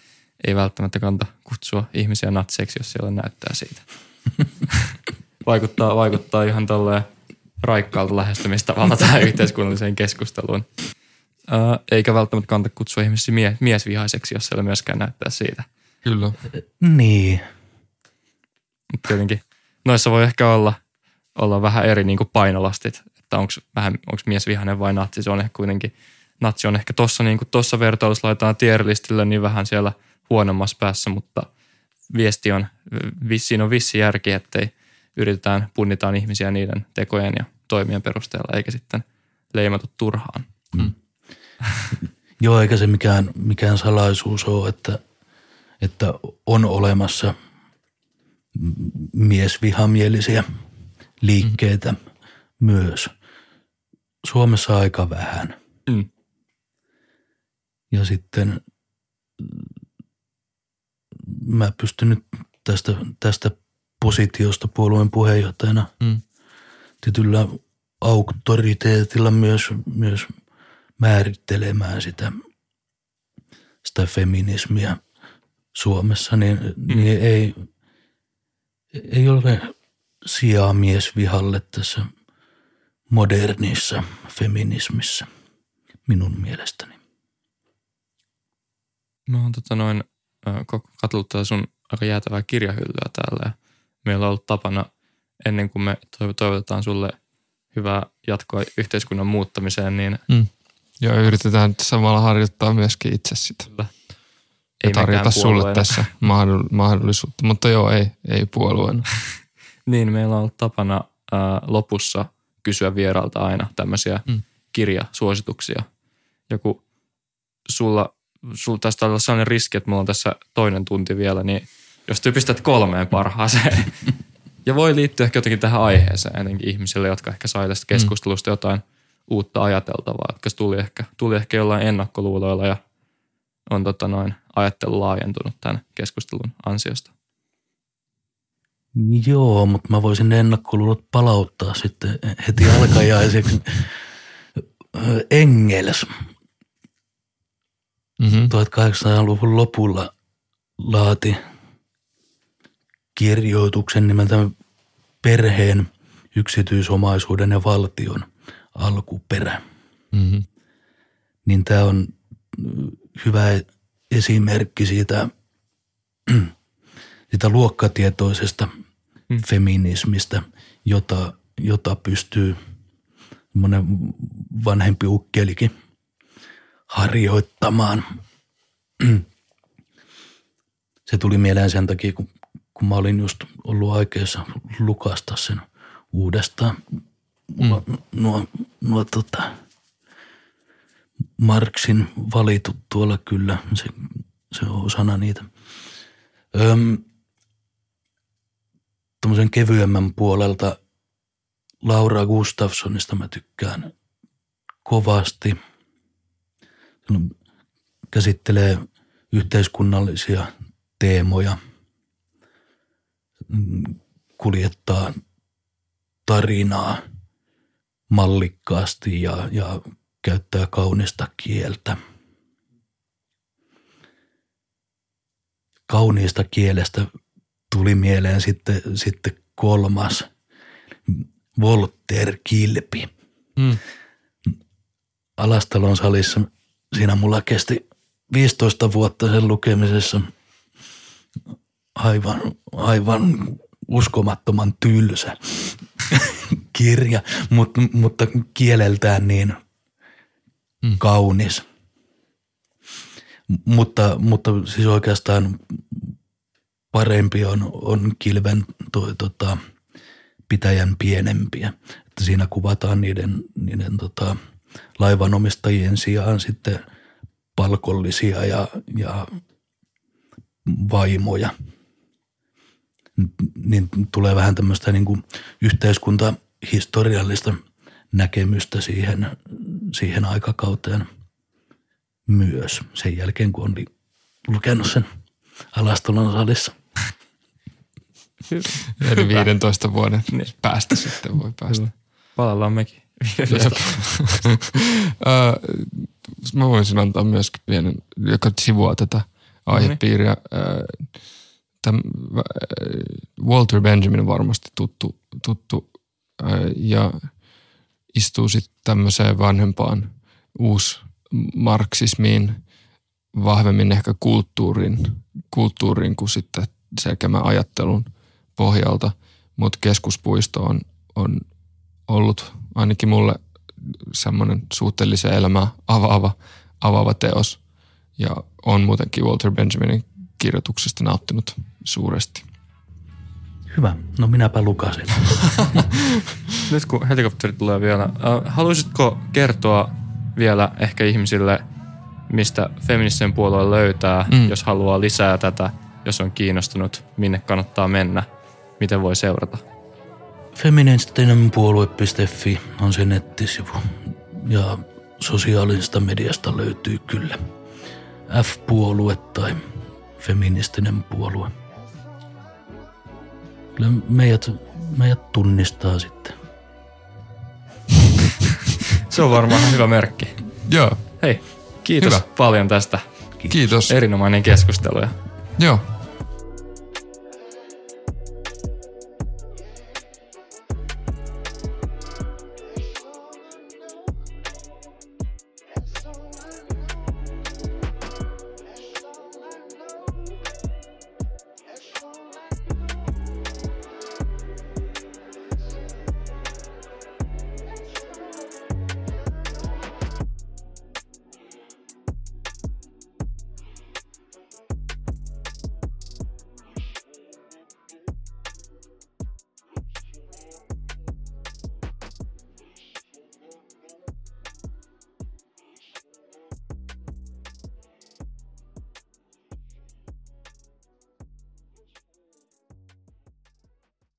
ei välttämättä kanta kutsua ihmisiä natseiksi, jos siellä näyttää siitä. vaikuttaa, vaikuttaa ihan tolleen raikkaalta lähestymistavalta tähän yhteiskunnalliseen keskusteluun. Ää, eikä välttämättä kanta kutsua ihmisiä mie- miesvihaiseksi, jos siellä myöskään näyttää siitä. Kyllä. Niin. Mutta tietenkin noissa voi ehkä olla, olla vähän eri niin painolastit, että onko vähän onko mies vihainen vai natsi. Se on ehkä kuitenkin, natsi on ehkä tuossa niin tossa vertailussa laitetaan tierlistille niin vähän siellä – huonommassa päässä, mutta viesti on, siinä on vissi järki, ettei yritetään, punnitaan ihmisiä niiden tekojen ja toimien perusteella, eikä sitten leimatu turhaan. Mm. Joo, eikä se mikään, mikään salaisuus ole, että, että on olemassa miesvihamielisiä liikkeitä mm. myös. Suomessa aika vähän. Mm. Ja sitten mä pystyn nyt tästä, tästä positiosta puolueen puheenjohtajana mm. tietyllä auktoriteetilla myös, myös määrittelemään sitä, sitä feminismiä Suomessa, niin, mm. niin ei, ei ole sijaa miesvihalle tässä modernissa feminismissä minun mielestäni. Mä oon tota noin katsellut tätä sun aika jäätävää kirjahyllyä täällä ja meillä on ollut tapana ennen kuin me toivotetaan sulle hyvää jatkoa yhteiskunnan muuttamiseen, niin mm. Joo, yritetään samalla harjoittaa myöskin itse sitä. ja mekään tarjota sulle tässä mahdoll- mahdollisuutta. Mutta joo, ei, ei puolueena. Niin, meillä on ollut tapana ää, lopussa kysyä vieraalta aina tämmöisiä Mm. mm. kirjasuosituksia. Joku sulla, sulla tästä on sellainen riski, että mulla on tässä toinen tunti vielä, niin jos ty pistät kolmeen parhaaseen. ja voi liittyä ehkä jotenkin tähän aiheeseen, etenkin ihmisille, jotka ehkä sai tästä keskustelusta jotain uutta ajateltavaa, jotka tuli ehkä, tuli ehkä jollain ennakkoluuloilla ja on tota noin, ajattelu laajentunut tämän keskustelun ansiosta. Joo, mutta mä voisin ne ennakkoluulot palauttaa sitten heti alkajaiseksi. Engels Mm-hmm. 1800-luvun lopulla laati kirjoituksen nimeltä Perheen, yksityisomaisuuden ja valtion alkuperä. Mm-hmm. Niin tämä on mm, hyvä esimerkki siitä, siitä luokkatietoisesta Mm. feminismistä, jota, jota pystyy monen vanhempi ukkelikin harjoittamaan. Se tuli mieleen sen takia, kun, kun mä olin just ollut aikeessa lukasta sen uudestaan. Mulla mm. nuo, nuo tota, Marksin valitut tuolla kyllä, se, se on osana niitä. Öm, Tuommoisen kevyemmän puolelta Laura Gustafssonista mä tykkään kovasti. Hän käsittelee yhteiskunnallisia teemoja, mm, kuljettaa tarinaa mallikkaasti ja, ja käyttää kaunista kieltä. Kauniista kielestä tuli mieleen sitten, sitten kolmas, Volter Kilpi. Mm. Alastalon salissa siinä mulla kesti 15 vuotta sen lukemisessa aivan, aivan uskomattoman tylsä kirja, mutta, mutta kieleltään niin Mm. kaunis. Mutta, mutta siis oikeastaan parempi on, on kilven toi, tota, pitäjän pienempiä. Että siinä kuvataan niiden, niiden tota, laivanomistajien sijaan sitten palkollisia ja, ja vaimoja. Niin tulee vähän tämmöistä niin kuin yhteiskuntahistoriallista näkemystä siihen, siihen aikakauteen myös sen jälkeen, kun on lukenut sen Alastalon salissa. Eli 15 vuoden Niin. päästä sitten voi päästä. Palaillaan mekin. Mä voisin antaa myöskin pienen, joka sivuaa tätä aihepiiriä. Ö, Täm, ö, Walter Benjamin on varmasti tuttu, tuttu ja istuu sitten tämmöiseen vanhempaan uusmarksismiin, vahvemmin ehkä kulttuurin, kulttuurin kuin sitten selkeämän ajattelun pohjalta, mutta keskuspuisto on, on ollut ainakin mulle semmoinen suhteellisen elämää avaava, avaava teos ja on muutenkin Walter Benjaminin kirjoituksesta nauttinut suuresti. Hyvä. No minäpä lukasin. Nyt kun helikopteri tulee vielä, haluaisitko kertoa vielä ehkä ihmisille, mistä feministisen puolue löytää, mm. jos haluaa lisää tätä, jos on kiinnostunut, minne kannattaa mennä, miten voi seurata? Feministinenpuolue.fi on se nettisivu. Ja sosiaalisesta mediasta löytyy kyllä F-puolue tai feministinen puolue. Kyllä meidät, meidät tunnistaa sitten. Se on varmaan hyvä merkki. Joo, Hei, kiitos Hyvä. paljon tästä. kiitos. Erinomainen keskustelu. ja Joo,